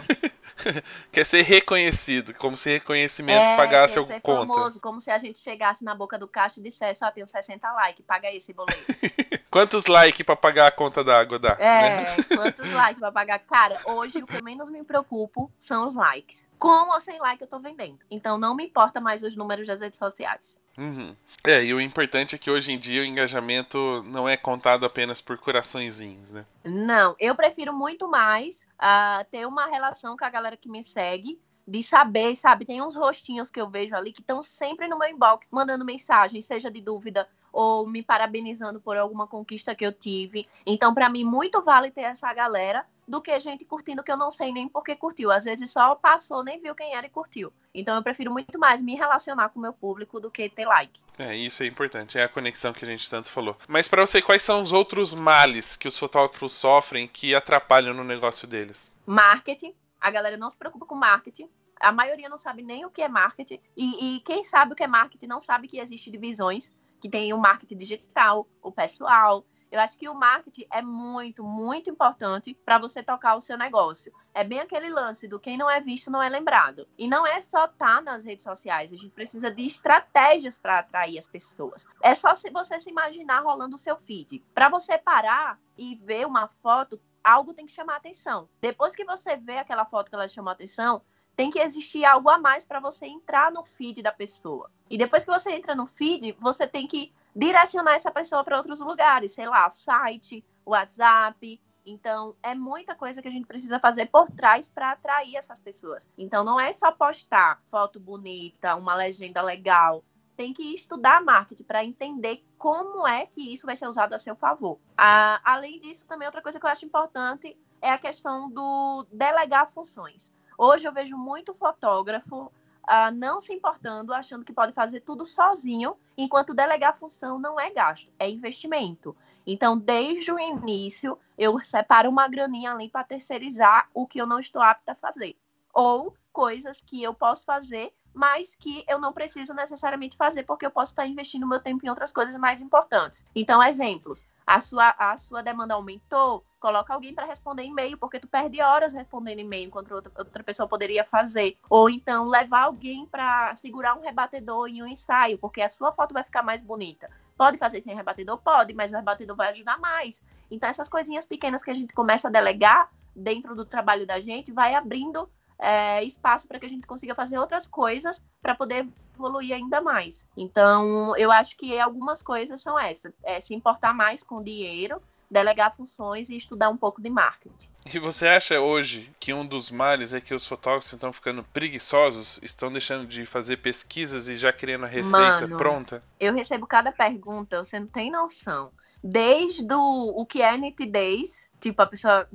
Quer ser reconhecido, como se reconhecimento
é,
pagasse alguma conta.
famoso, como se a gente chegasse na boca do caixa e dissesse, ó, tenho 60 likes, paga esse boleto.
Quantos likes pra pagar a conta da água dá? né?
É, quantos likes vai pagar? Cara, hoje o que eu menos me preocupo são os likes. Com ou sem like eu tô vendendo. Então não me importa mais os números das redes sociais.
Uhum. É, e o importante é que hoje em dia o engajamento não é contado apenas por coraçõezinhos, né?
Não, eu prefiro muito mais ah, ter uma relação com a galera que me segue, de saber, sabe? Tem uns rostinhos que eu vejo ali que estão sempre no meu inbox, mandando mensagem, seja de dúvida ou me parabenizando por alguma conquista que eu tive. Então, para mim, muito vale ter essa galera do que gente curtindo que eu não sei nem por que curtiu. Às vezes só passou, nem viu quem era e curtiu. Então, eu prefiro muito mais me relacionar com o meu público do que ter like.
É, isso é importante, é a conexão que a gente tanto falou. Mas pra você, quais são os outros males que os fotógrafos sofrem que atrapalham no negócio deles?
marketing. A galera não se preocupa com marketing. A maioria não sabe nem o que é marketing. E, e quem sabe o que é marketing não sabe que existe divisões, que tem o marketing digital, o pessoal. Eu acho que o marketing é muito, muito importante para você tocar o seu negócio. É bem aquele lance do quem não é visto não é lembrado. E não é só estar nas redes sociais, a gente precisa de estratégias para atrair as pessoas. É só se você se imaginar rolando o seu feed. Para você parar e ver uma foto, algo tem que chamar atenção. Depois que você vê aquela foto que ela chamou atenção, tem que existir algo a mais para você entrar no feed da pessoa. E depois que você entra no feed, você tem que direcionar essa pessoa para outros lugares, sei lá, site, WhatsApp. Então, é muita coisa que a gente precisa fazer por trás para atrair essas pessoas. Então, não é só postar foto bonita, uma legenda legal. Tem que estudar marketing para entender como é que isso vai ser usado a seu favor. Ah, além disso, também outra coisa que eu acho importante é a questão do delegar funções. Hoje eu vejo muito fotógrafo ah, não se importando, achando que pode fazer tudo sozinho, enquanto delegar função não é gasto, é investimento. Então, desde o início, eu separo uma graninha ali para terceirizar o que eu não estou apta a fazer. Ou coisas que eu posso fazer, mas que eu não preciso necessariamente fazer, porque eu posso estar investindo meu tempo em outras coisas mais importantes. Então, exemplos. A sua, a sua demanda aumentou, coloca alguém para responder e-mail, porque tu perde horas respondendo e-mail enquanto outra, outra pessoa poderia fazer. Ou então levar alguém para segurar um rebatedor em um ensaio, porque a sua foto vai ficar mais bonita. Pode fazer sem rebatedor? Pode, mas o rebatedor vai ajudar mais. Então, essas coisinhas pequenas que a gente começa a delegar dentro do trabalho da gente vai abrindo é, espaço para que a gente consiga fazer outras coisas para poder evoluir ainda mais. Então, eu acho que algumas coisas são essas: é, se importar mais com o dinheiro, delegar funções e estudar um pouco de marketing.
E você acha hoje que um dos males é que os fotógrafos estão ficando preguiçosos, estão deixando de fazer pesquisas e já querendo a receita
Mano.
pronta?
Eu recebo cada pergunta, você não tem noção. Desde o, o que é nitidez, tipo, a pessoa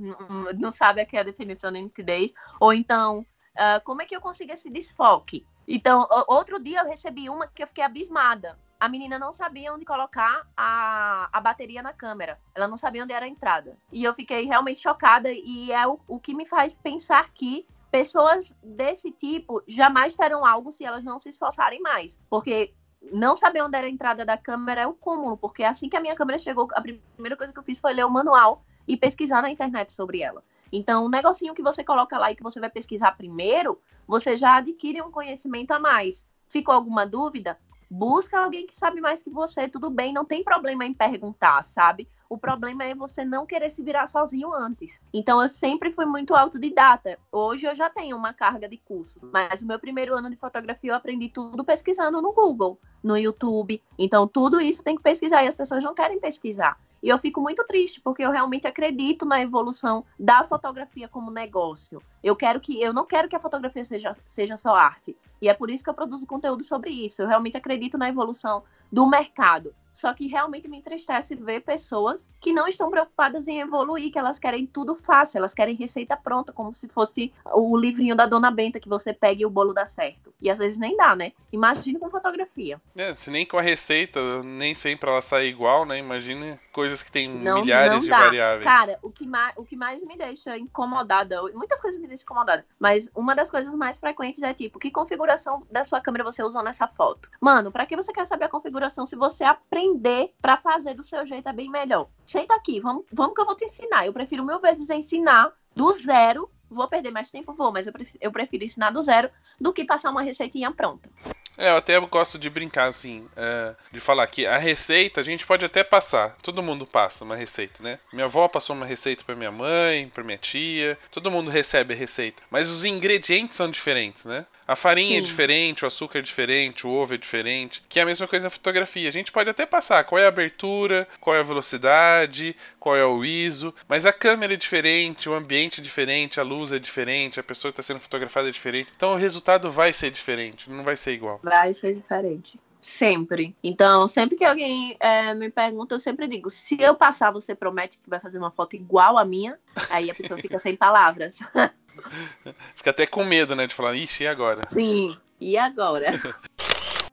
não sabe o que é a definição de nitidez, ou então, ah, como é que eu consigo esse desfoque? Então, outro dia eu recebi uma que eu fiquei abismada. A menina não sabia onde colocar a, a bateria na câmera. Ela não sabia onde era a entrada. E eu fiquei realmente chocada. E é o, o que me faz pensar que pessoas desse tipo jamais terão algo se elas não se esforçarem mais. Porque não saber onde era a entrada da câmera é o cúmulo, porque assim que a minha câmera chegou, a primeira coisa que eu fiz foi ler o manual e pesquisar na internet sobre ela. Então, o negocinho que você coloca lá e que você vai pesquisar primeiro, você já adquire um conhecimento a mais. Ficou alguma dúvida? Busca alguém que sabe mais que você, tudo bem, não tem problema em perguntar, sabe? O problema é você não querer se virar sozinho antes. Então eu sempre fui muito autodidata. Hoje eu já tenho uma carga de curso, mas o meu primeiro ano de fotografia eu aprendi tudo pesquisando no Google, no YouTube. Então tudo isso tem que pesquisar e as pessoas não querem pesquisar. E eu fico muito triste, porque eu realmente acredito na evolução da fotografia como negócio. Eu quero que eu não quero que a fotografia seja, seja só arte. E é por isso que eu produzo conteúdo sobre isso. Eu realmente acredito na evolução do mercado. Só que realmente me entristece ver pessoas que não estão preocupadas em evoluir, que elas querem tudo fácil, elas querem receita pronta, como se fosse o livrinho da Dona Benta que você pega e o bolo dá certo. E às vezes nem dá, né? Imagina com fotografia.
É, se nem com a receita, nem sempre ela sai igual, né? Imagina coisas que tem não, milhares não de variáveis.
Cara, o que, mais, o que mais me deixa incomodada, muitas coisas me deixam incomodada, mas uma das coisas mais frequentes é tipo, que configuração da sua câmera você usou nessa foto? Mano, para que você quer saber a configuração se você aprende aprender para fazer do seu jeito é bem melhor. Senta aqui, vamos, vamos que eu vou te ensinar. Eu prefiro mil vezes ensinar do zero. Vou perder mais tempo, vou, mas eu prefiro, eu prefiro ensinar do zero do que passar uma receitinha pronta.
É, eu até gosto de brincar assim, é, de falar que a receita a gente pode até passar. Todo mundo passa uma receita, né? Minha avó passou uma receita para minha mãe, para minha tia. Todo mundo recebe a receita. Mas os ingredientes são diferentes, né? A farinha é Sim. é diferente, o açúcar é diferente, o ovo é diferente, que é a mesma coisa na fotografia. A gente pode até passar qual é a abertura, qual é a velocidade, qual é o ISO, mas a câmera é diferente, o ambiente é diferente, a luz é diferente, a pessoa que está sendo fotografada é diferente. Então o resultado vai ser diferente, não vai ser igual.
Vai ser diferente. Sempre. Então, sempre que alguém é, me pergunta, eu sempre digo: se eu passar, você promete que vai fazer uma foto igual a minha? Aí a pessoa fica sem palavras.
Fica até com medo, né? De falar, ixi, e agora?
Sim, e agora?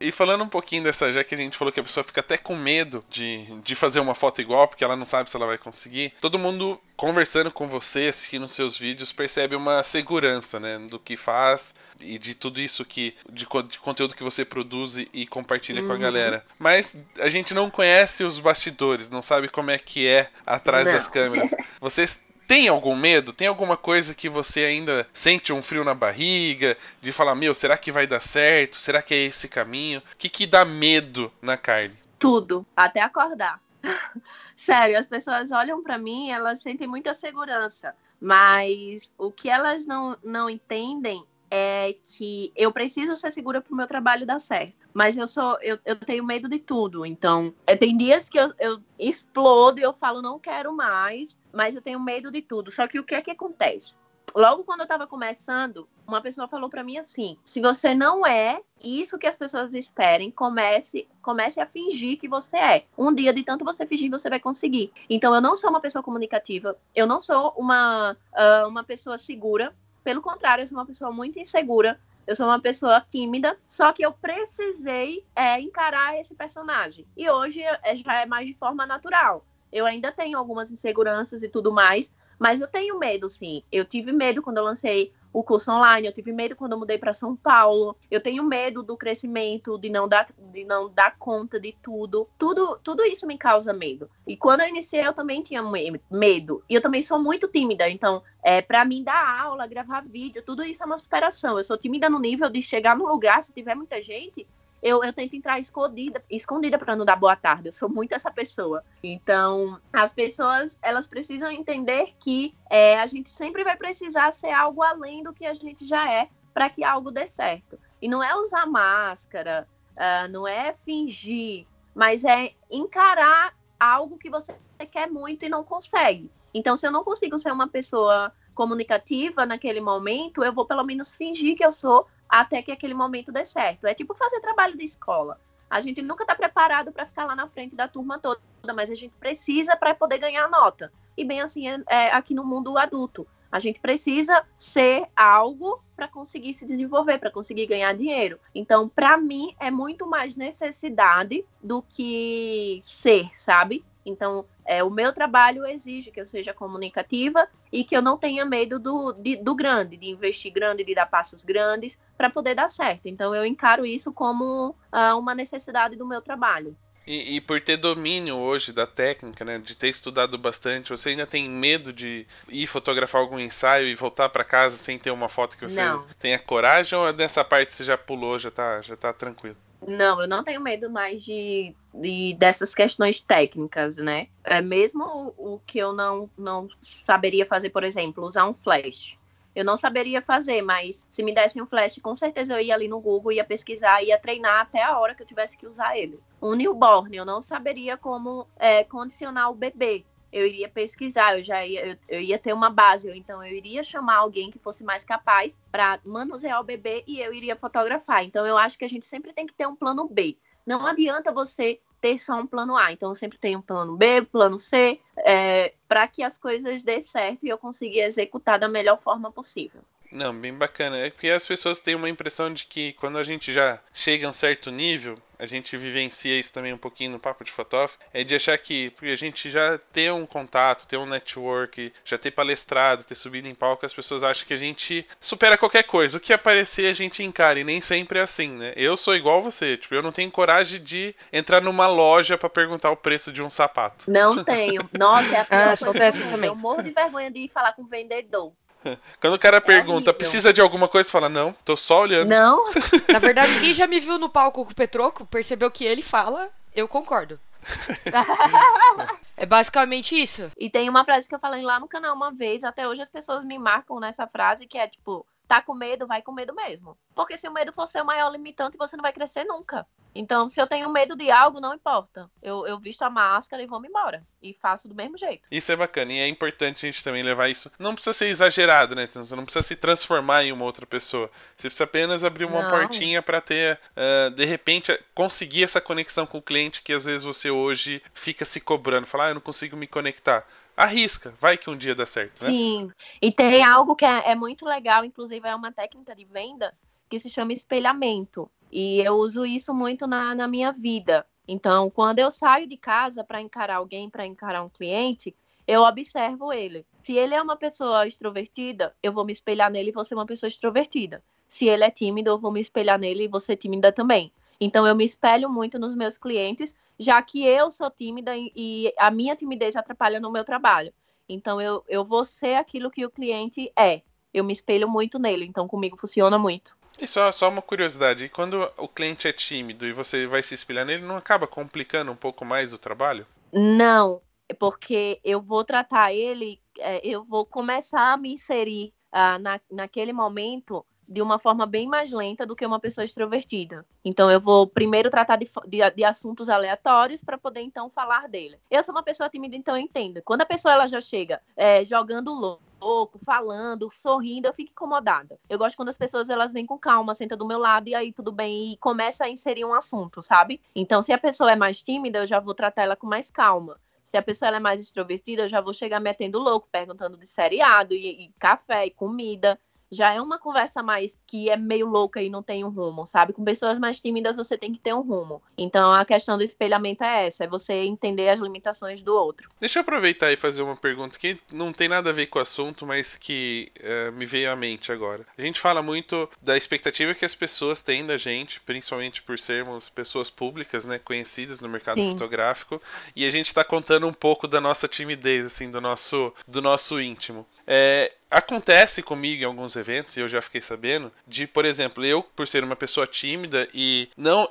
E falando um pouquinho dessa, já que a gente falou que a pessoa fica até com medo de, de fazer uma foto igual, porque ela não sabe se ela vai conseguir. Todo mundo conversando com você, assistindo seus vídeos, percebe uma segurança, né? Do que faz e de tudo isso que. de, de conteúdo que você produz e compartilha uhum. com a uhum. galera. Mas a gente não conhece os bastidores, não sabe como é que é atrás não. das câmeras. Vocês tem algum medo? Tem alguma coisa que você ainda sente um frio na barriga? De falar, meu, será que vai dar certo? Será que é esse caminho? O que, que dá medo na carne?
Tudo, até acordar. Sério, as pessoas olham para mim, elas sentem muita segurança, mas o que elas não, não entendem é que eu preciso ser segura para o meu trabalho dar certo. Mas eu sou, eu, eu tenho medo de tudo. Então, é, tem dias que eu, eu explodo e eu falo, não quero mais, mas eu tenho medo de tudo. Só que o que é que acontece? Logo quando eu estava começando, uma pessoa falou para mim assim: se você não é isso que as pessoas esperem, comece, comece a fingir que você é. Um dia de tanto você fingir, você vai conseguir. Então eu não sou uma pessoa comunicativa, eu não sou uma, uh, uma pessoa segura, pelo contrário, eu sou uma pessoa muito insegura. Eu sou uma pessoa tímida, só que eu precisei é, encarar esse personagem. E hoje é, já é mais de forma natural. Eu ainda tenho algumas inseguranças e tudo mais, mas eu tenho medo, sim. Eu tive medo quando eu lancei o curso online, eu tive medo quando eu mudei para São Paulo. Eu tenho medo do crescimento, de não dar, de não dar conta de tudo. Tudo, tudo isso me causa medo. E quando eu iniciei, eu também tinha medo. E eu também sou muito tímida, então, é, para mim dar aula, gravar vídeo, tudo isso é uma superação. Eu sou tímida no nível de chegar num lugar, se tiver muita gente, eu, eu tento entrar escondida, escondida para não dar boa tarde. Eu sou muito essa pessoa. Então, as pessoas, elas precisam entender que é, a gente sempre vai precisar ser algo além do que a gente já é para que algo dê certo. E não é usar máscara, uh, não é fingir, mas é encarar algo que você quer muito e não consegue. Então, se eu não consigo ser uma pessoa comunicativa naquele momento, eu vou pelo menos fingir que eu sou até que aquele momento dê certo. É tipo fazer trabalho de escola. A gente nunca está preparado para ficar lá na frente da turma toda, mas a gente precisa para poder ganhar nota. E bem assim é, é aqui no mundo adulto. A gente precisa ser algo para conseguir se desenvolver, para conseguir ganhar dinheiro. Então, para mim, é muito mais necessidade do que ser, sabe? Então, é, o meu trabalho exige que eu seja comunicativa e que eu não tenha medo do, de, do grande, de investir grande, de dar passos grandes para poder dar certo. Então, eu encaro isso como uh, uma necessidade do meu trabalho.
E, e, por ter domínio hoje da técnica, né, de ter estudado bastante, você ainda tem medo de ir fotografar algum ensaio e voltar para casa sem ter uma foto que você não. tenha coragem ou nessa parte você já pulou, já tá, já tá tranquilo?
Não, eu não tenho medo mais de, de dessas questões técnicas, né? É mesmo o, o que eu não, não saberia fazer, por exemplo, usar um flash. Eu não saberia fazer, mas se me dessem um flash, com certeza eu ia ali no Google, ia pesquisar, ia treinar até a hora que eu tivesse que usar ele. Um newborn, eu não saberia como é, condicionar o bebê. Eu iria pesquisar, eu já ia, eu, eu ia ter uma base, então eu iria chamar alguém que fosse mais capaz para manusear o bebê e eu iria fotografar. Então eu acho que a gente sempre tem que ter um plano B. Não adianta você ter só um plano A. Então, eu sempre tenho um plano B, plano C, é, para que as coisas dê certo e eu consiga executar da melhor forma possível.
Não, bem bacana. É porque as pessoas têm uma impressão de que quando a gente já chega a um certo nível, a gente vivencia isso também um pouquinho no papo de fotógrafo, é de achar que porque a gente já ter um contato, ter um network, já ter palestrado, ter subido em palco, as pessoas acham que a gente supera qualquer coisa. O que aparecer a gente encara e nem sempre é assim, né? Eu sou igual você, tipo, eu não tenho coragem de entrar numa loja para perguntar o preço de um sapato.
Não tenho. Nossa, é a pior ah, coisa também. Eu morro de vergonha de ir falar com o vendedor.
Quando o cara é pergunta, horrível. precisa de alguma coisa, você fala, não, tô só olhando.
Não.
Na verdade, quem já me viu no palco com o Petroco percebeu que ele fala, eu concordo. é basicamente isso.
E tem uma frase que eu falei lá no canal uma vez, até hoje as pessoas me marcam nessa frase, que é tipo, tá com medo, vai com medo mesmo. Porque se o medo for ser o maior limitante, você não vai crescer nunca. Então, se eu tenho medo de algo, não importa. Eu, eu visto a máscara e vou me embora. E faço do mesmo jeito.
Isso é bacana. E é importante a gente também levar isso. Não precisa ser exagerado, né? Você não precisa se transformar em uma outra pessoa. Você precisa apenas abrir uma não. portinha para ter, uh, de repente, conseguir essa conexão com o cliente que às vezes você hoje fica se cobrando. Falar, ah, eu não consigo me conectar arrisca, vai que um dia dá certo, né?
Sim, e tem algo que é, é, muito legal, inclusive é uma técnica de venda que se chama espelhamento. E eu uso isso muito na, na minha vida. Então, quando eu saio de casa para encarar alguém, para encarar um cliente, eu observo ele. Se ele é uma pessoa extrovertida, eu vou me espelhar nele e vou ser uma pessoa extrovertida. Se ele é tímido, eu vou me espelhar nele e vou ser tímida também. Então, eu me espelho muito nos meus clientes, já que eu sou tímida e a minha timidez atrapalha no meu trabalho. Então, eu, eu vou ser aquilo que o cliente é. Eu me espelho muito nele, então comigo funciona muito.
E só, só uma curiosidade, e quando o cliente é tímido e você vai se espelhar nele, não acaba complicando um pouco mais o trabalho?
Não, porque eu vou tratar ele, é, eu vou começar a me inserir uh, na, naquele momento de uma forma bem mais lenta do que uma pessoa extrovertida. Então, eu vou primeiro tratar de, de, de assuntos aleatórios para poder então falar dele. Eu sou uma pessoa tímida, então eu entendo. Quando a pessoa ela já chega é, jogando louco, louco, falando, sorrindo, eu fico incomodada. Eu gosto quando as pessoas elas vêm com calma, senta do meu lado e aí tudo bem e começa a inserir um assunto, sabe? Então, se a pessoa é mais tímida, eu já vou tratar ela com mais calma. Se a pessoa é mais extrovertida, eu já vou chegar metendo louco, perguntando de seriado e, e café e comida já é uma conversa mais que é meio louca e não tem um rumo, sabe? Com pessoas mais tímidas você tem que ter um rumo. Então a questão do espelhamento é essa, é você entender as limitações do outro.
Deixa eu aproveitar e fazer uma pergunta que não tem nada a ver com o assunto, mas que uh, me veio à mente agora. A gente fala muito da expectativa que as pessoas têm da gente, principalmente por sermos pessoas públicas, né, conhecidas no mercado Sim. fotográfico, e a gente está contando um pouco da nossa timidez, assim, do nosso, do nosso íntimo. É, acontece comigo em alguns eventos, e eu já fiquei sabendo, de, por exemplo, eu, por ser uma pessoa tímida e não.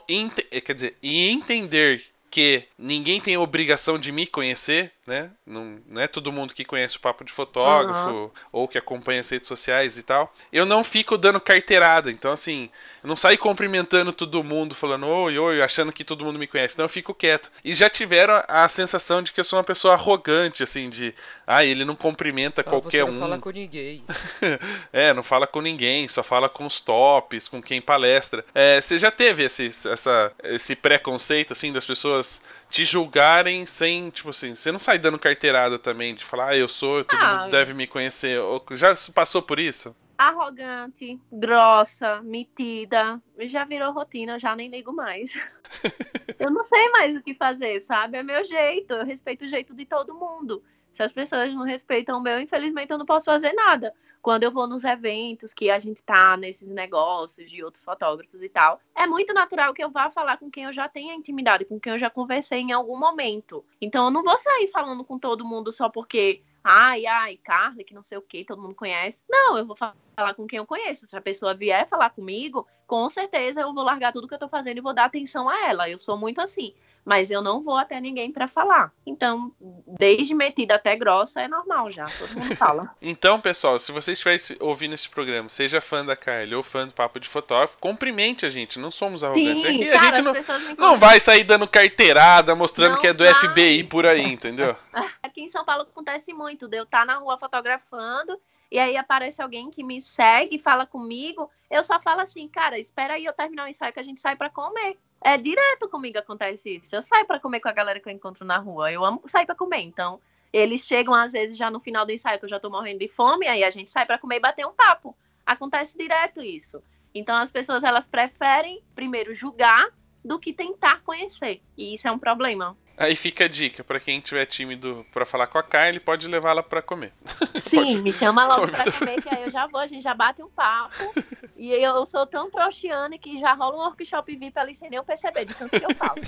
Quer dizer, e entender que ninguém tem obrigação de me conhecer, né? Não, não é todo mundo que conhece o papo de fotógrafo uhum. ou que acompanha as redes sociais e tal. Eu não fico dando carteirada. Então, assim, eu não saio cumprimentando todo mundo, falando oi, oi, achando que todo mundo me conhece. Então eu fico quieto. E já tiveram a sensação de que eu sou uma pessoa arrogante, assim, de ah, ele não cumprimenta ah, qualquer não
um. Não fala com ninguém.
é, não fala com ninguém, só fala com os tops, com quem palestra. É, você já teve esse, essa, esse preconceito, assim, das pessoas te julgarem sem, tipo assim, você não sai dando carteirada também, de falar, ah, eu sou, todo
Ah,
mundo deve me conhecer. Já passou por isso?
Arrogante, grossa, metida, já virou rotina, já nem ligo mais. eu não sei mais o que fazer, sabe? É meu jeito, eu respeito o jeito de todo mundo. Se as pessoas não respeitam o meu, infelizmente eu não posso fazer nada. Quando eu vou nos eventos que a gente tá nesses negócios de outros fotógrafos e tal, é muito natural que eu vá falar com quem eu já tenha intimidade, com quem eu já conversei em algum momento. Então eu não vou sair falando com todo mundo só porque ai, ai, Carly, que não sei o que, todo mundo conhece. Não, eu vou fa- falar com quem eu conheço. Se a pessoa vier falar comigo, com certeza eu vou largar tudo que eu tô fazendo e vou dar atenção a ela. Eu sou muito assim. Mas eu não vou até ninguém pra falar. Então, desde metida até grossa é normal já. Todo mundo fala.
Então, pessoal, se você estiver ouvindo esse programa, seja fã da Kylie ou fã do Papo de Fotógrafo, cumprimente a gente, não somos arrogantes.
Sim,
Aqui a
cara,
gente
as
não, não vai sair dando carteirada, mostrando
Não
que é do
vai.
FBI por aí, entendeu?
Aqui em São Paulo acontece muito, de eu estar na rua fotografando e aí aparece alguém que me segue, fala comigo, eu só falo assim, cara, espera aí eu terminar o ensaio que a gente sai pra comer. É direto comigo acontece isso. Eu saio pra comer com a galera que eu encontro na rua. Eu amo sair pra comer, então eles chegam às vezes já no final do ensaio que eu já tô morrendo de fome, aí a gente sai pra comer e bater um papo. Acontece direto isso. Então as pessoas elas preferem primeiro julgar do que tentar conhecer. E isso é um problema.
Aí fica a dica, pra quem tiver tímido pra falar com a Kylie, pode levá-la pra comer.
Sim, me chama logo
Pode.
pra comer, que aí eu já vou, a gente já bate um papo. E eu sou tão trouxiane que já rola um workshop VIP ali sem nem eu perceber de tanto que eu falo.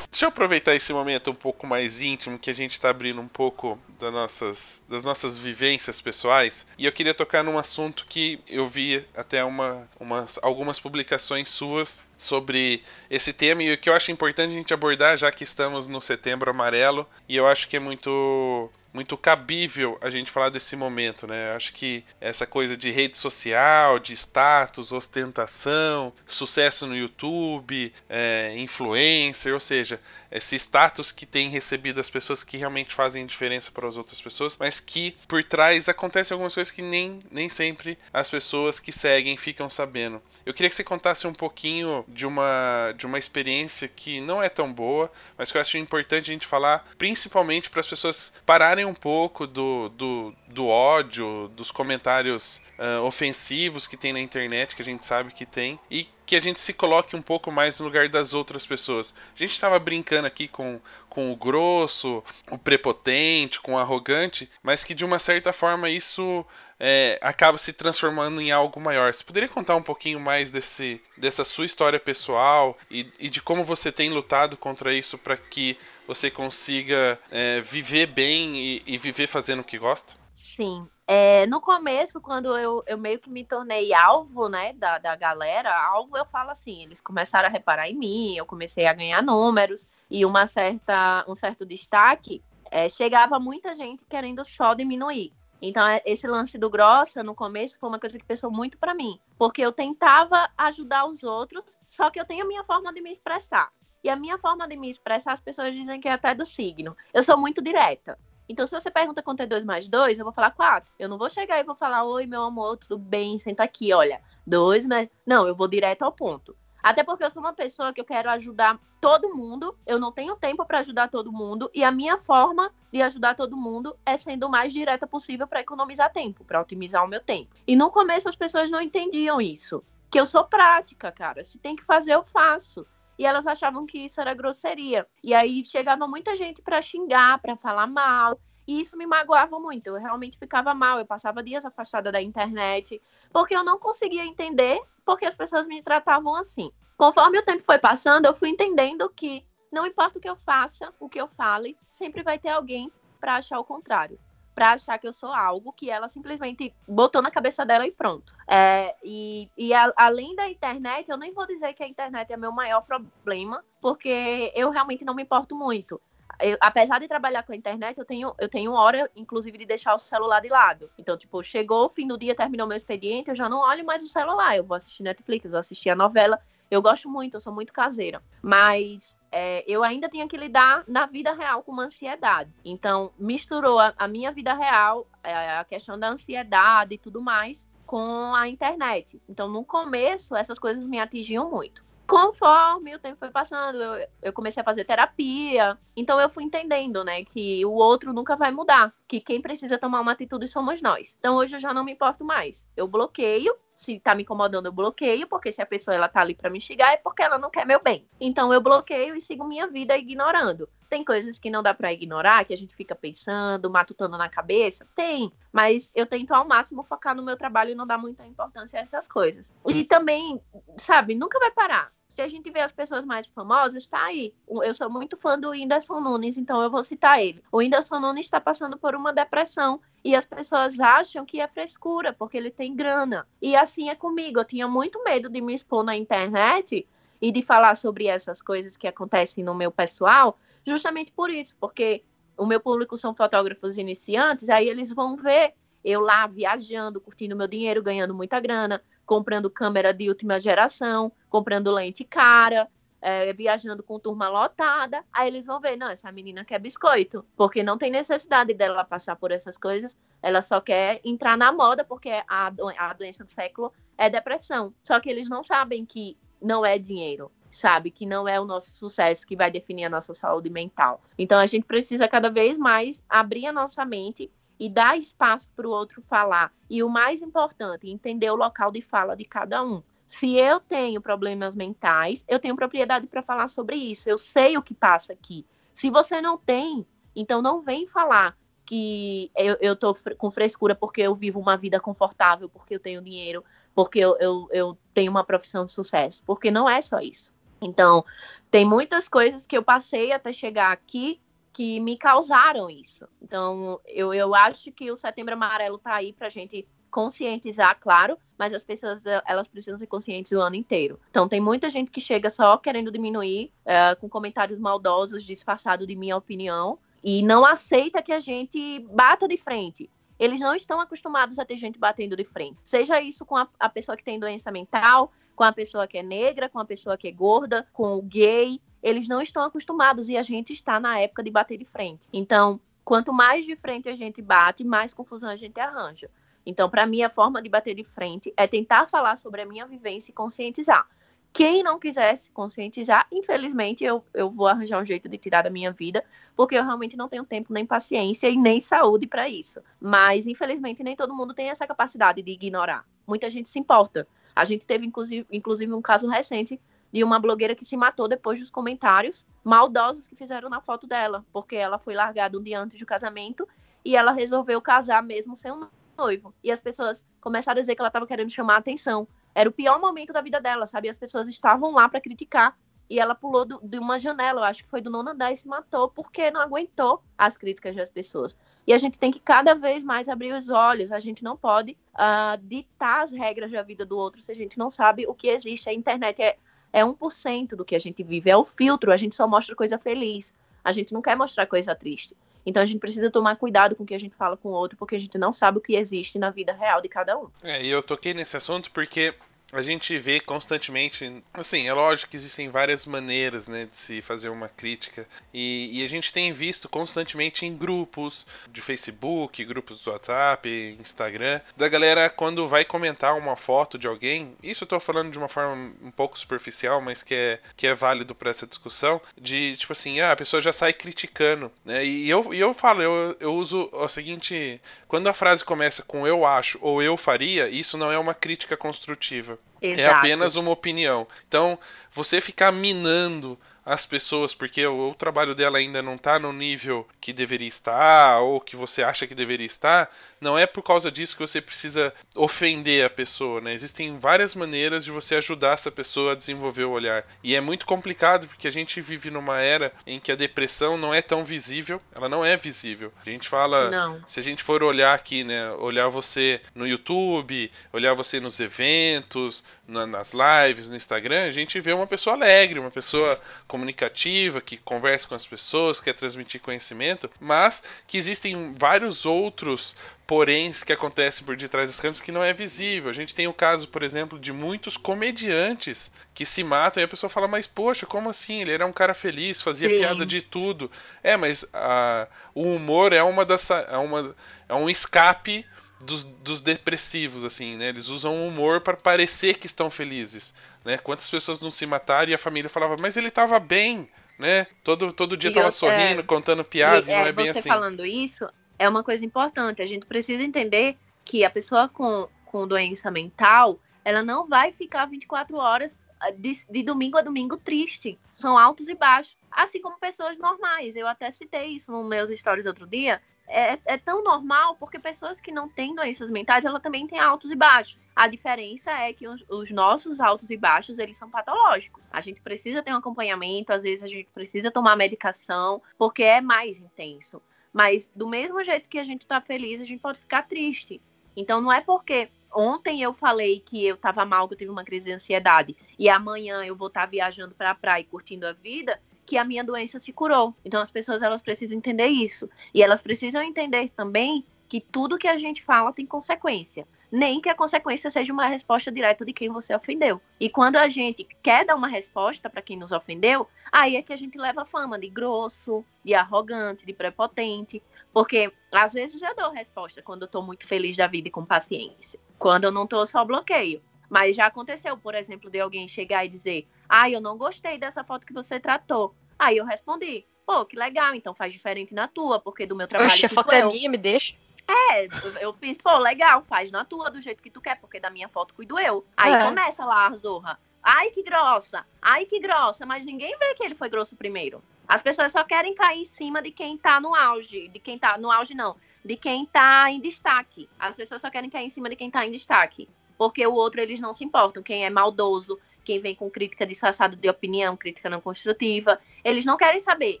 Deixa eu aproveitar esse momento um pouco mais íntimo, que a gente tá abrindo um pouco das nossas, das nossas vivências pessoais. E eu queria tocar num assunto que eu vi até uma, umas, algumas publicações suas sobre esse tema e o que eu acho importante a gente abordar, já que estamos no setembro amarelo, e eu acho que é muito muito cabível a gente falar desse momento, né? Acho que essa coisa de rede social, de status, ostentação, sucesso no YouTube, é, influencer, ou seja, esse status que tem recebido as pessoas que realmente fazem diferença para as outras pessoas, mas que por trás acontecem algumas coisas que nem, nem sempre as pessoas que seguem ficam sabendo. Eu queria que você contasse um pouquinho de uma, de uma experiência que não é tão boa, mas que eu acho importante a gente falar, principalmente para as pessoas pararem um pouco do, do, do ódio, dos comentários ah, ofensivos que tem na internet, que a gente sabe que tem, e que a gente se coloque um pouco mais no lugar das outras pessoas. A gente estava brincando aqui com, com o grosso, o prepotente, com o arrogante, mas que de uma certa forma isso é, acaba se transformando em algo maior. Você poderia contar um pouquinho mais desse, dessa sua história pessoal e, e de como você tem lutado contra isso para que você consiga é, viver bem e, e viver fazendo o que gosta?
Sim. É, no começo, quando eu, eu meio que me tornei alvo, né, da, da galera, alvo eu falo assim, eles começaram a reparar em mim, eu comecei a ganhar números e uma certa, um certo destaque, é, chegava muita gente querendo só diminuir. Então, é- esse lance do grossa, no começo, foi uma coisa que pesou muito pra mim. Porque eu tentava ajudar os outros, só que eu tenho a minha forma de me expressar. E a minha forma de me expressar, as pessoas dizem que é até do signo. Eu sou muito direta. Então, se você pergunta quanto é 2 mais 2, eu vou falar 4. Eu não vou chegar e vou falar, oi, meu amor, tudo bem? Senta aqui, olha. 2 mais. Não, eu vou direto ao ponto. Até porque eu sou uma pessoa que eu quero ajudar todo mundo. Eu não tenho tempo para ajudar todo mundo. E a minha forma de ajudar todo mundo é sendo o mais direta possível para economizar tempo, para otimizar o meu tempo. E no começo as pessoas não entendiam isso. Que eu sou prática, cara. Se tem que fazer, eu faço. E elas achavam que isso era grosseria. E aí chegava muita gente para xingar, para falar mal. E isso me magoava muito. Eu realmente ficava mal. Eu passava dias afastada da internet, porque eu não conseguia entender porque as pessoas me tratavam assim. Conforme o tempo foi passando, eu fui entendendo que não importa o que eu faça, o que eu fale, sempre vai ter alguém para achar o contrário. Para achar que eu sou algo que ela simplesmente botou na cabeça dela e pronto. É, e e a- além da internet, eu nem vou dizer que a internet é meu maior problema, porque eu realmente não me importo muito. Eu- apesar de trabalhar com a internet, eu tenho, eu tenho hora, inclusive, de deixar o celular de lado. Então, tipo, chegou o fim do dia, terminou meu expediente, eu já não olho mais o celular. Eu vou assistir Netflix, vou assistir a novela. Eu gosto muito, eu sou muito caseira. Mas é, eu ainda tinha que lidar na vida real com uma ansiedade. Então, misturou a, a minha vida real, é, a questão da ansiedade e tudo mais, com a internet. Então, no começo, essas coisas me atingiam muito. conforme o tempo foi passando, eu, eu, comecei a fazer terapia. Então eu fui entendendo, né, que o outro nunca vai mudar, que quem precisa tomar uma atitude somos nós. Então hoje eu já não me importo mais. Eu bloqueio, se tá me incomodando eu bloqueio, porque se a pessoa ela tá ali para me xingar é porque ela não quer meu bem. Então eu bloqueio e sigo minha vida ignorando. Tem coisas que não dá para ignorar, que a gente fica pensando, matutando na cabeça? Tem, mas eu tento ao máximo focar no meu trabalho e não dar muita importância a essas coisas. E também, sabe, nunca vai parar se a gente vê as pessoas mais famosas, tá aí. Eu sou muito fã do Whindersson Nunes, então eu vou citar ele. O Whindersson Nunes está passando por uma depressão e as pessoas acham que é frescura, porque ele tem grana. E assim é comigo. Eu tinha muito medo de me expor na internet e de falar sobre essas coisas que acontecem no meu pessoal, justamente por isso, porque o meu público são fotógrafos iniciantes, aí eles vão ver eu lá viajando, curtindo meu dinheiro, ganhando muita grana, comprando câmera de última geração, comprando lente cara, é, viajando com turma lotada. Aí eles vão ver, não, essa menina quer biscoito, porque não tem necessidade dela passar por essas coisas, ela só quer entrar na moda, porque a, do a doença do século é depressão. Só que eles não sabem que não é dinheiro, sabe? Que não é o nosso sucesso que vai definir a nossa saúde mental. Então a gente precisa cada vez mais abrir a nossa mente e dar espaço para o outro falar. E o mais importante, entender o local de fala de cada um. Se eu tenho problemas mentais, eu tenho propriedade para falar sobre isso. Eu sei o que passa aqui. Se você não tem, então não vem falar que eu, eu tô com frescura porque eu vivo uma vida confortável, porque eu tenho dinheiro, porque eu, eu, eu tenho uma profissão de sucesso. Porque não é só isso. Então, tem muitas coisas que eu passei até chegar aqui que me causaram isso. Então, eu, eu acho que o Setembro Amarelo está aí para a gente conscientizar, claro, mas as pessoas elas precisam ser conscientes o ano inteiro. Então, tem muita gente que chega só querendo diminuir, uh, com comentários maldosos, disfarçado de minha opinião, e não aceita que a gente bata de frente. Eles não estão acostumados a ter gente batendo de frente. Seja isso com a, a pessoa que tem doença mental, com a pessoa que é negra, com a pessoa que é gorda, com o gay, eles não estão acostumados e a gente está na época de bater de frente. Então, quanto mais de frente a gente bate, mais confusão a gente arranja. Então, para mim, a forma de bater de frente é tentar falar sobre a minha vivência e conscientizar. Quem não quiser se conscientizar, infelizmente, eu, eu vou arranjar um jeito de tirar da minha vida, porque eu realmente não tenho tempo, nem paciência e nem saúde para isso. Mas, infelizmente, nem todo mundo tem essa capacidade de ignorar. Muita gente se importa. A gente teve, inclusive, inclusive um caso recente de uma blogueira que se matou depois dos comentários maldosos que fizeram na foto dela, porque ela foi largada um dia antes do casamento e ela resolveu casar mesmo sem um noivo. E as pessoas começaram a dizer que ela estava querendo chamar a atenção. Era o pior momento da vida dela, sabe? As pessoas estavam lá para criticar. E ela pulou do, de uma janela, eu acho que foi do nono andar, e se matou porque não aguentou as críticas das pessoas. E a gente tem que cada vez mais abrir os olhos. A gente não pode uh, ditar as regras da vida do outro se a gente não sabe o que existe. A internet é é 1% do que a gente vive, é o filtro, a gente só mostra coisa feliz, a gente não quer mostrar coisa triste. Então a gente precisa tomar cuidado com o que a gente fala com o outro, porque a gente não sabe o que existe na vida real de cada um.
É, e eu toquei nesse assunto porque a gente vê constantemente. Assim, é lógico que existem várias maneiras né, de se fazer uma crítica. E, e, a gente tem visto constantemente em grupos de Facebook, grupos do WhatsApp, Instagram, da galera quando vai comentar uma foto de alguém. Isso eu tô falando de uma forma um pouco superficial, mas que é, que é válido para essa discussão. De tipo assim, ah, a pessoa já sai criticando. Né? E eu, e eu falo, eu, eu uso o seguinte: quando a frase começa com eu acho ou eu faria, isso não é uma crítica construtiva. É Exato. É apenas uma opinião. Então, você ficar minando as pessoas porque o, o trabalho dela ainda não está no nível que deveria estar ou que você acha que deveria estar, não é por causa disso que você precisa ofender a pessoa, né? Existem várias maneiras de você ajudar essa pessoa a desenvolver o olhar. E é muito complicado porque a gente vive numa era em que a depressão não é tão visível, ela não é visível. A gente fala, não. se a gente for olhar aqui, né, olhar você no YouTube, olhar você nos eventos, na, nas lives, no Instagram, a gente vê uma pessoa alegre, uma pessoa comunicativa, que conversa com as pessoas, quer transmitir conhecimento, mas que existem vários outros poréns que acontecem por detrás das câmeras que não é visível. A gente tem o caso, por exemplo, de muitos comediantes que se matam e a pessoa fala, mas poxa, como assim? Ele era um cara feliz, fazia Sim. piada de tudo. É, mas a, o humor é uma das. É, uma, é um escape dos, dos depressivos, assim, né? Eles usam o humor para parecer que estão felizes, né? Quantas pessoas não se mataram e a família falava, mas ele estava bem, né? Todo, todo dia
E
tava
eu-
sorrindo,
é,
contando piada, não
é,
é bem
você
assim.
falando isso é uma coisa importante. A gente precisa entender que a pessoa com, com doença mental, ela não vai ficar 24 horas ah, de, de domingo a domingo triste. São altos e baixos. Assim como pessoas normais. Eu até citei isso nos meus stories outro dia. É, é tão normal porque pessoas que não têm doenças mentais, ela também tem altos e baixos. A diferença é que os, os nossos altos e baixos, eles são patológicos. A gente precisa ter um acompanhamento, às vezes a gente precisa tomar medicação, porque é mais intenso. Mas do mesmo jeito que a gente tá feliz, a gente pode ficar triste. Então não é porque ontem eu falei que eu tava mal, que eu tive uma crise de ansiedade, e amanhã eu vou estar viajando para a praia e curtindo a vida, que a minha doença se curou. Então as pessoas elas precisam entender isso. E elas precisam entender também que tudo que a gente fala tem consequência. Nem que a consequência seja uma resposta direta de quem você ofendeu. E quando a gente quer dar uma resposta para quem nos ofendeu, aí é que a gente leva fama de grosso, de arrogante, de prepotente. Porque às vezes eu dou resposta quando eu tô muito feliz da vida e com paciência. Quando eu não eu só bloqueio. Mas já aconteceu, por exemplo, de alguém chegar e dizer: Ah, eu não gostei dessa foto que você tratou. Aí eu respondi: Pô, que legal, então faz diferente na tua, porque do meu trabalho.
Oxe, a foto é
eu."
minha, me deixa.
É, eu- eu fiz, pô, legal, faz na tua do jeito que tu quer, porque da minha foto cuido eu. Aí
É.
começa lá a zorra. Ai, que grossa. Ai, que grossa. Mas ninguém vê que ele foi grosso primeiro. As pessoas só querem cair em cima de quem tá no auge. De quem tá no auge, não. De quem tá em destaque. As pessoas só querem cair em cima de quem tá em destaque. Porque o outro eles não se importam. Quem é maldoso, quem vem com crítica disfarçada de opinião, crítica não construtiva. Eles não querem saber.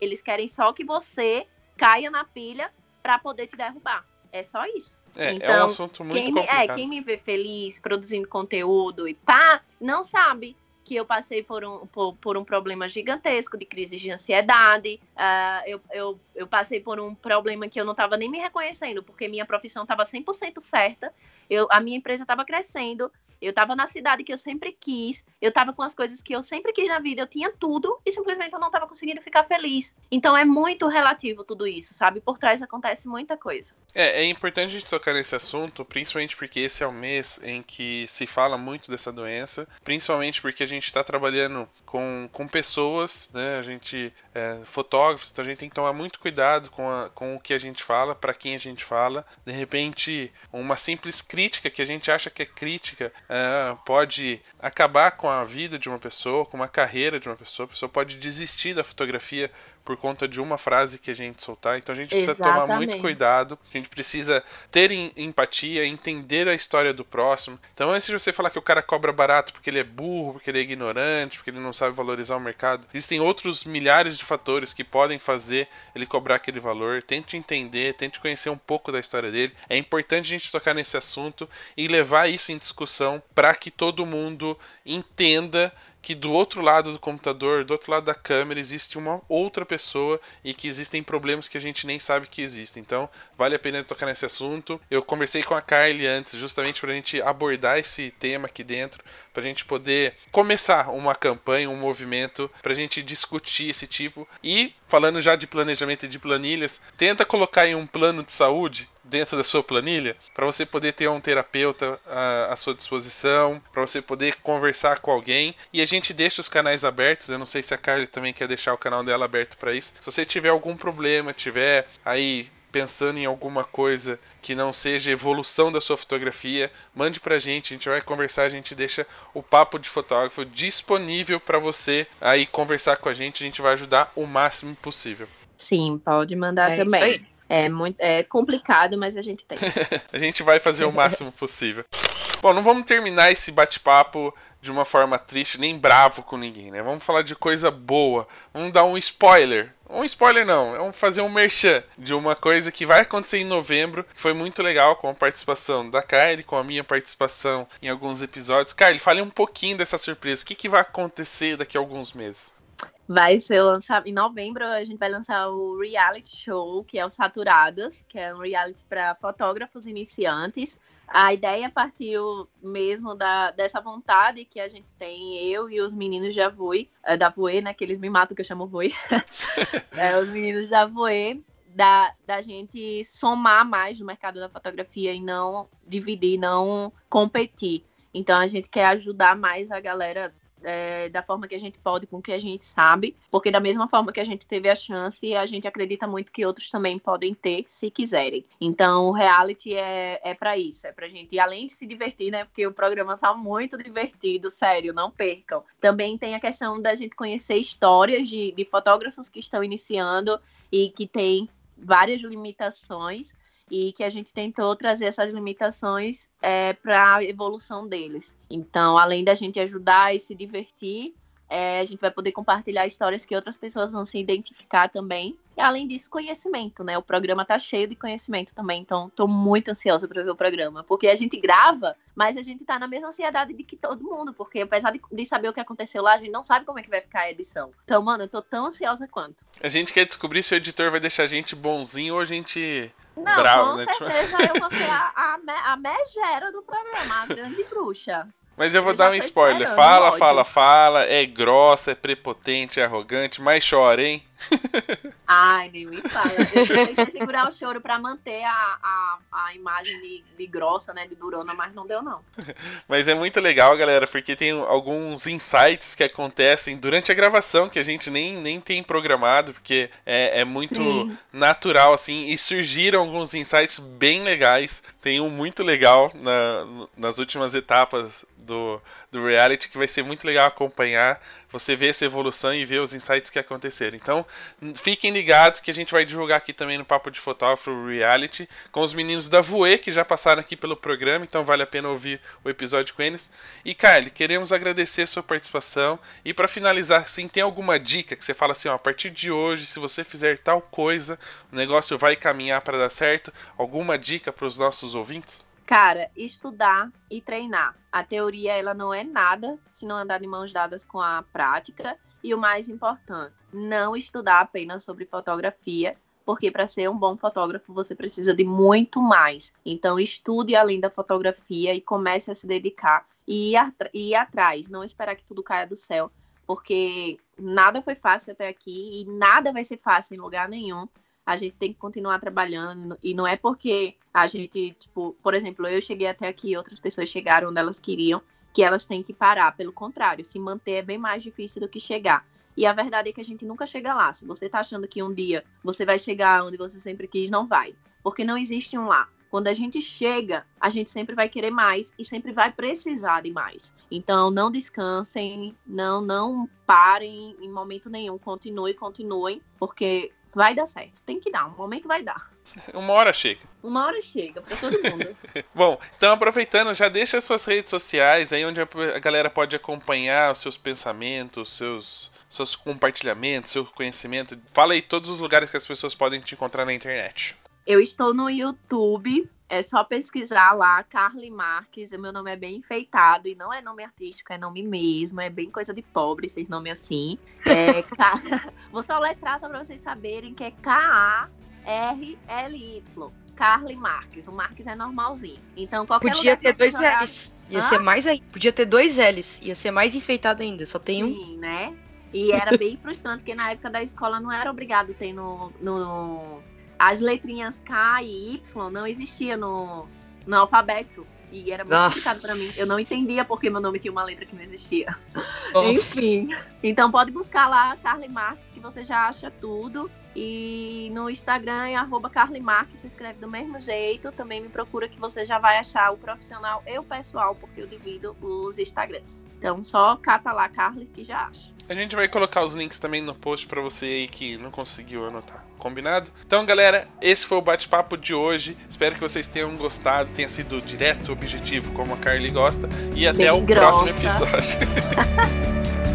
Eles querem só que você caia na pilha pra poder te derrubar. É só isso.
É, é um
Então,
assunto muito
Quem me, é,
complicado.
quem me vê feliz, produzindo conteúdo e pá, não sabe que eu passei por um, por, por um problema gigantesco de crise de ansiedade. Ah, eu, eu, eu passei por um problema que eu não estava nem me reconhecendo, porque minha profissão estava 100% certa. Eu, a minha empresa estava crescendo. Eu estava na cidade que eu sempre quis, eu estava com as coisas que eu sempre quis na vida, eu tinha tudo e simplesmente eu não estava conseguindo ficar feliz. Então é muito relativo tudo isso, sabe? Por trás acontece muita coisa.
É, é importante a gente tocar nesse assunto, principalmente porque esse é o mês em que se fala muito dessa doença, principalmente porque a gente está trabalhando com, com pessoas, né? A gente é fotógrafos, então a gente tem que tomar muito cuidado com, a, com o que a gente fala, para quem a gente fala. De repente, uma simples crítica que a gente acha que é crítica é, pode acabar com a vida de uma pessoa, com uma carreira de uma pessoa. A pessoa pode desistir da fotografia por conta de uma frase que a gente soltar. Então a gente precisa tomar muito
Exatamente.
cuidado. A gente precisa ter em- empatia, entender a história do próximo. Então antes de você falar que o cara cobra barato porque ele é burro, porque ele é ignorante, porque ele não sabe valorizar o mercado, existem outros milhares de fatores que podem fazer ele cobrar aquele valor. Tente entender, tente conhecer um pouco da história dele. É importante a gente tocar nesse assunto e levar isso em discussão para que todo mundo entenda que do outro lado do computador, do outro lado da câmera, existe uma outra pessoa e que existem problemas que a gente nem sabe que existem. Então, vale a pena tocar nesse assunto. Eu conversei com a Carly antes, justamente para a gente abordar esse tema aqui dentro, para a gente poder começar uma campanha, um movimento, para a gente discutir esse tipo. E, falando já de planejamento e de planilhas, tenta colocar em um plano de saúde dentro da sua planilha para você poder ter um terapeuta à, à sua disposição, para você poder conversar com alguém e a gente deixa os canais abertos. Eu não sei se a Carly também quer deixar o canal dela aberto para isso. Se você tiver algum problema, tiver aí pensando em alguma coisa que não seja evolução da sua fotografia, mande pra gente, a gente vai conversar, a gente deixa o papo de fotógrafo disponível para você aí conversar com a gente, a gente vai ajudar o máximo possível.
Sim, pode mandar
É isso
também. É muito é complicado, mas a gente tem.
A gente vai fazer o máximo possível. Bom, não vamos terminar esse bate-papo de uma forma triste, nem bravo com ninguém, né? Vamos falar de coisa boa. Vamos dar um spoiler. Um spoiler não, vamos fazer um merchan de uma coisa que vai acontecer em novembro, que foi muito legal com a participação da Carly, com a minha participação em alguns episódios. Carly, fale um pouquinho dessa surpresa. O que, que vai acontecer daqui a alguns meses?
Vai ser lançado em novembro, a gente vai lançar o reality show, que é o Saturadas, que é um reality para fotógrafos iniciantes. A ideia partiu mesmo da, dessa vontade que a gente tem, eu e os meninos da Voe, eh, da Voe, né, que eles me matam que eu chamo Voe. É, os meninos da Voe, da, da gente somar mais no mercado da fotografia e não dividir, não competir. Então a gente quer ajudar mais a galera é, da forma que a gente pode, com o que a gente sabe, porque da mesma forma que a gente teve a chance, a gente acredita muito que outros também podem ter, se quiserem. Então, o reality é, é para isso, é pra gente, além de se divertir, né, porque o programa tá muito divertido, sério, não percam. Também tem a questão da gente conhecer histórias de, de fotógrafos que estão iniciando e que têm várias limitações, e que a gente tentou trazer essas limitações é, para a evolução deles. Então, além da gente ajudar e se divertir, é, a gente vai poder compartilhar histórias que outras pessoas vão se identificar também. E além disso, conhecimento, né? O programa tá cheio de conhecimento também, então estou muito ansiosa para ver o programa, porque a gente grava, mas a gente tá na mesma ansiedade de que todo mundo, porque apesar de, de saber o que aconteceu lá, a gente não sabe como é que vai ficar a edição. Então, mano, eu tô tão ansiosa quanto.
A gente quer descobrir se o editor vai deixar a gente bonzinho ou a gente
Não,
bravo,
com
né?
certeza eu vou ser a, a, a megera do programa, a grande bruxa.
Mas eu vou
Eu
dar um
tô
spoiler. Fala, fala, fala. É grossa, é prepotente, é arrogante, mas chora, hein?
Ai, nem me fala. Eu tentei segurar o choro pra manter a, a, a imagem de, de grossa, né, de durona, mas não deu não.
Mas é muito legal, galera, porque tem alguns insights que acontecem durante a gravação que a gente nem, nem tem programado, porque é, é muito
Sim.
natural, assim, e surgiram alguns insights bem legais. Tem um muito legal na- nas últimas etapas do, do reality que vai ser muito legal acompanhar, você ver essa evolução e ver os insights que aconteceram. Então, fiquem ligados que a gente vai divulgar aqui também no Papo de Fotógrafo reality com os meninos da Voe que já passaram aqui pelo programa, então vale a pena ouvir o episódio com eles. E Kylie, queremos agradecer a sua participação e para finalizar, assim, tem alguma dica que você fala assim, ó, a partir de hoje, se você fizer tal coisa, o negócio vai caminhar para dar certo? Alguma dica para os nossos ouvintes?
Cara, estudar e treinar. A teoria, ela não é nada se não andar de mãos dadas com a prática. E o mais importante, não estudar apenas sobre fotografia, porque para ser um bom fotógrafo você precisa de muito mais. Então, estude além da fotografia e comece a se dedicar e ir, e ir atrás. Não esperar que tudo caia do céu, porque nada foi fácil até aqui e nada vai ser fácil em lugar nenhum. A gente tem que continuar trabalhando e não é porque a gente, tipo, por exemplo, eu cheguei até aqui, outras pessoas chegaram onde elas queriam, que elas têm que parar. Pelo contrário, se manter é bem mais difícil do que chegar. E a verdade é que a gente nunca chega lá. Se você tá achando que um dia você vai chegar onde você sempre quis, não vai. Porque não existe um lá. Quando a gente chega, a gente sempre vai querer mais e sempre vai precisar de mais. Então, não descansem, não, não parem em momento nenhum. Continue, continuem, porque vai dar certo. Tem que dar, um momento vai dar.
Uma hora chega.
Uma hora chega para todo mundo.
Bom, então aproveitando, já deixa as suas redes sociais aí onde a galera pode acompanhar os seus pensamentos, seus, seus compartilhamentos, seu conhecimento. Fala aí todos os lugares que as pessoas podem te encontrar na internet.
Eu estou no YouTube, é só pesquisar lá, Carly Marques. O meu nome é bem enfeitado e não é nome artístico, é nome mesmo, é bem coisa de pobre, esses nomes assim. É K... Vou só letrar só para vocês saberem que é K-A-R-L-Y. Carly Marques. O Marques é normalzinho. Então, qualquer
Podia ter dois
jogar-
L's. Ia
Hã?
ser mais aí. Podia ter dois L's. Ia ser mais enfeitado ainda. Só tem um.
Sim, né? E era bem frustrante, porque na época da escola não era obrigado ter no, no- as letrinhas K e Y não existia no, no alfabeto. E era muito
Nossa.
complicado pra mim. Eu não entendia porque meu nome tinha uma letra que não existia. Enfim. Então pode buscar lá Carly Marques, que você já acha tudo. E no Instagram é arroba Carly Marques, se escreve do mesmo jeito. Também me procura que você já vai achar o profissional e o pessoal, porque eu divido os Instagrams. Então só cata lá Carly que já acha.
A gente vai colocar os links também no post pra você aí que não conseguiu anotar. Combinado? Então, galera, esse foi o bate-papo de hoje. Espero que vocês tenham gostado, tenha sido direto, objetivo, como a Carly gosta. E até
Bem
o próximo
grossa.
episódio.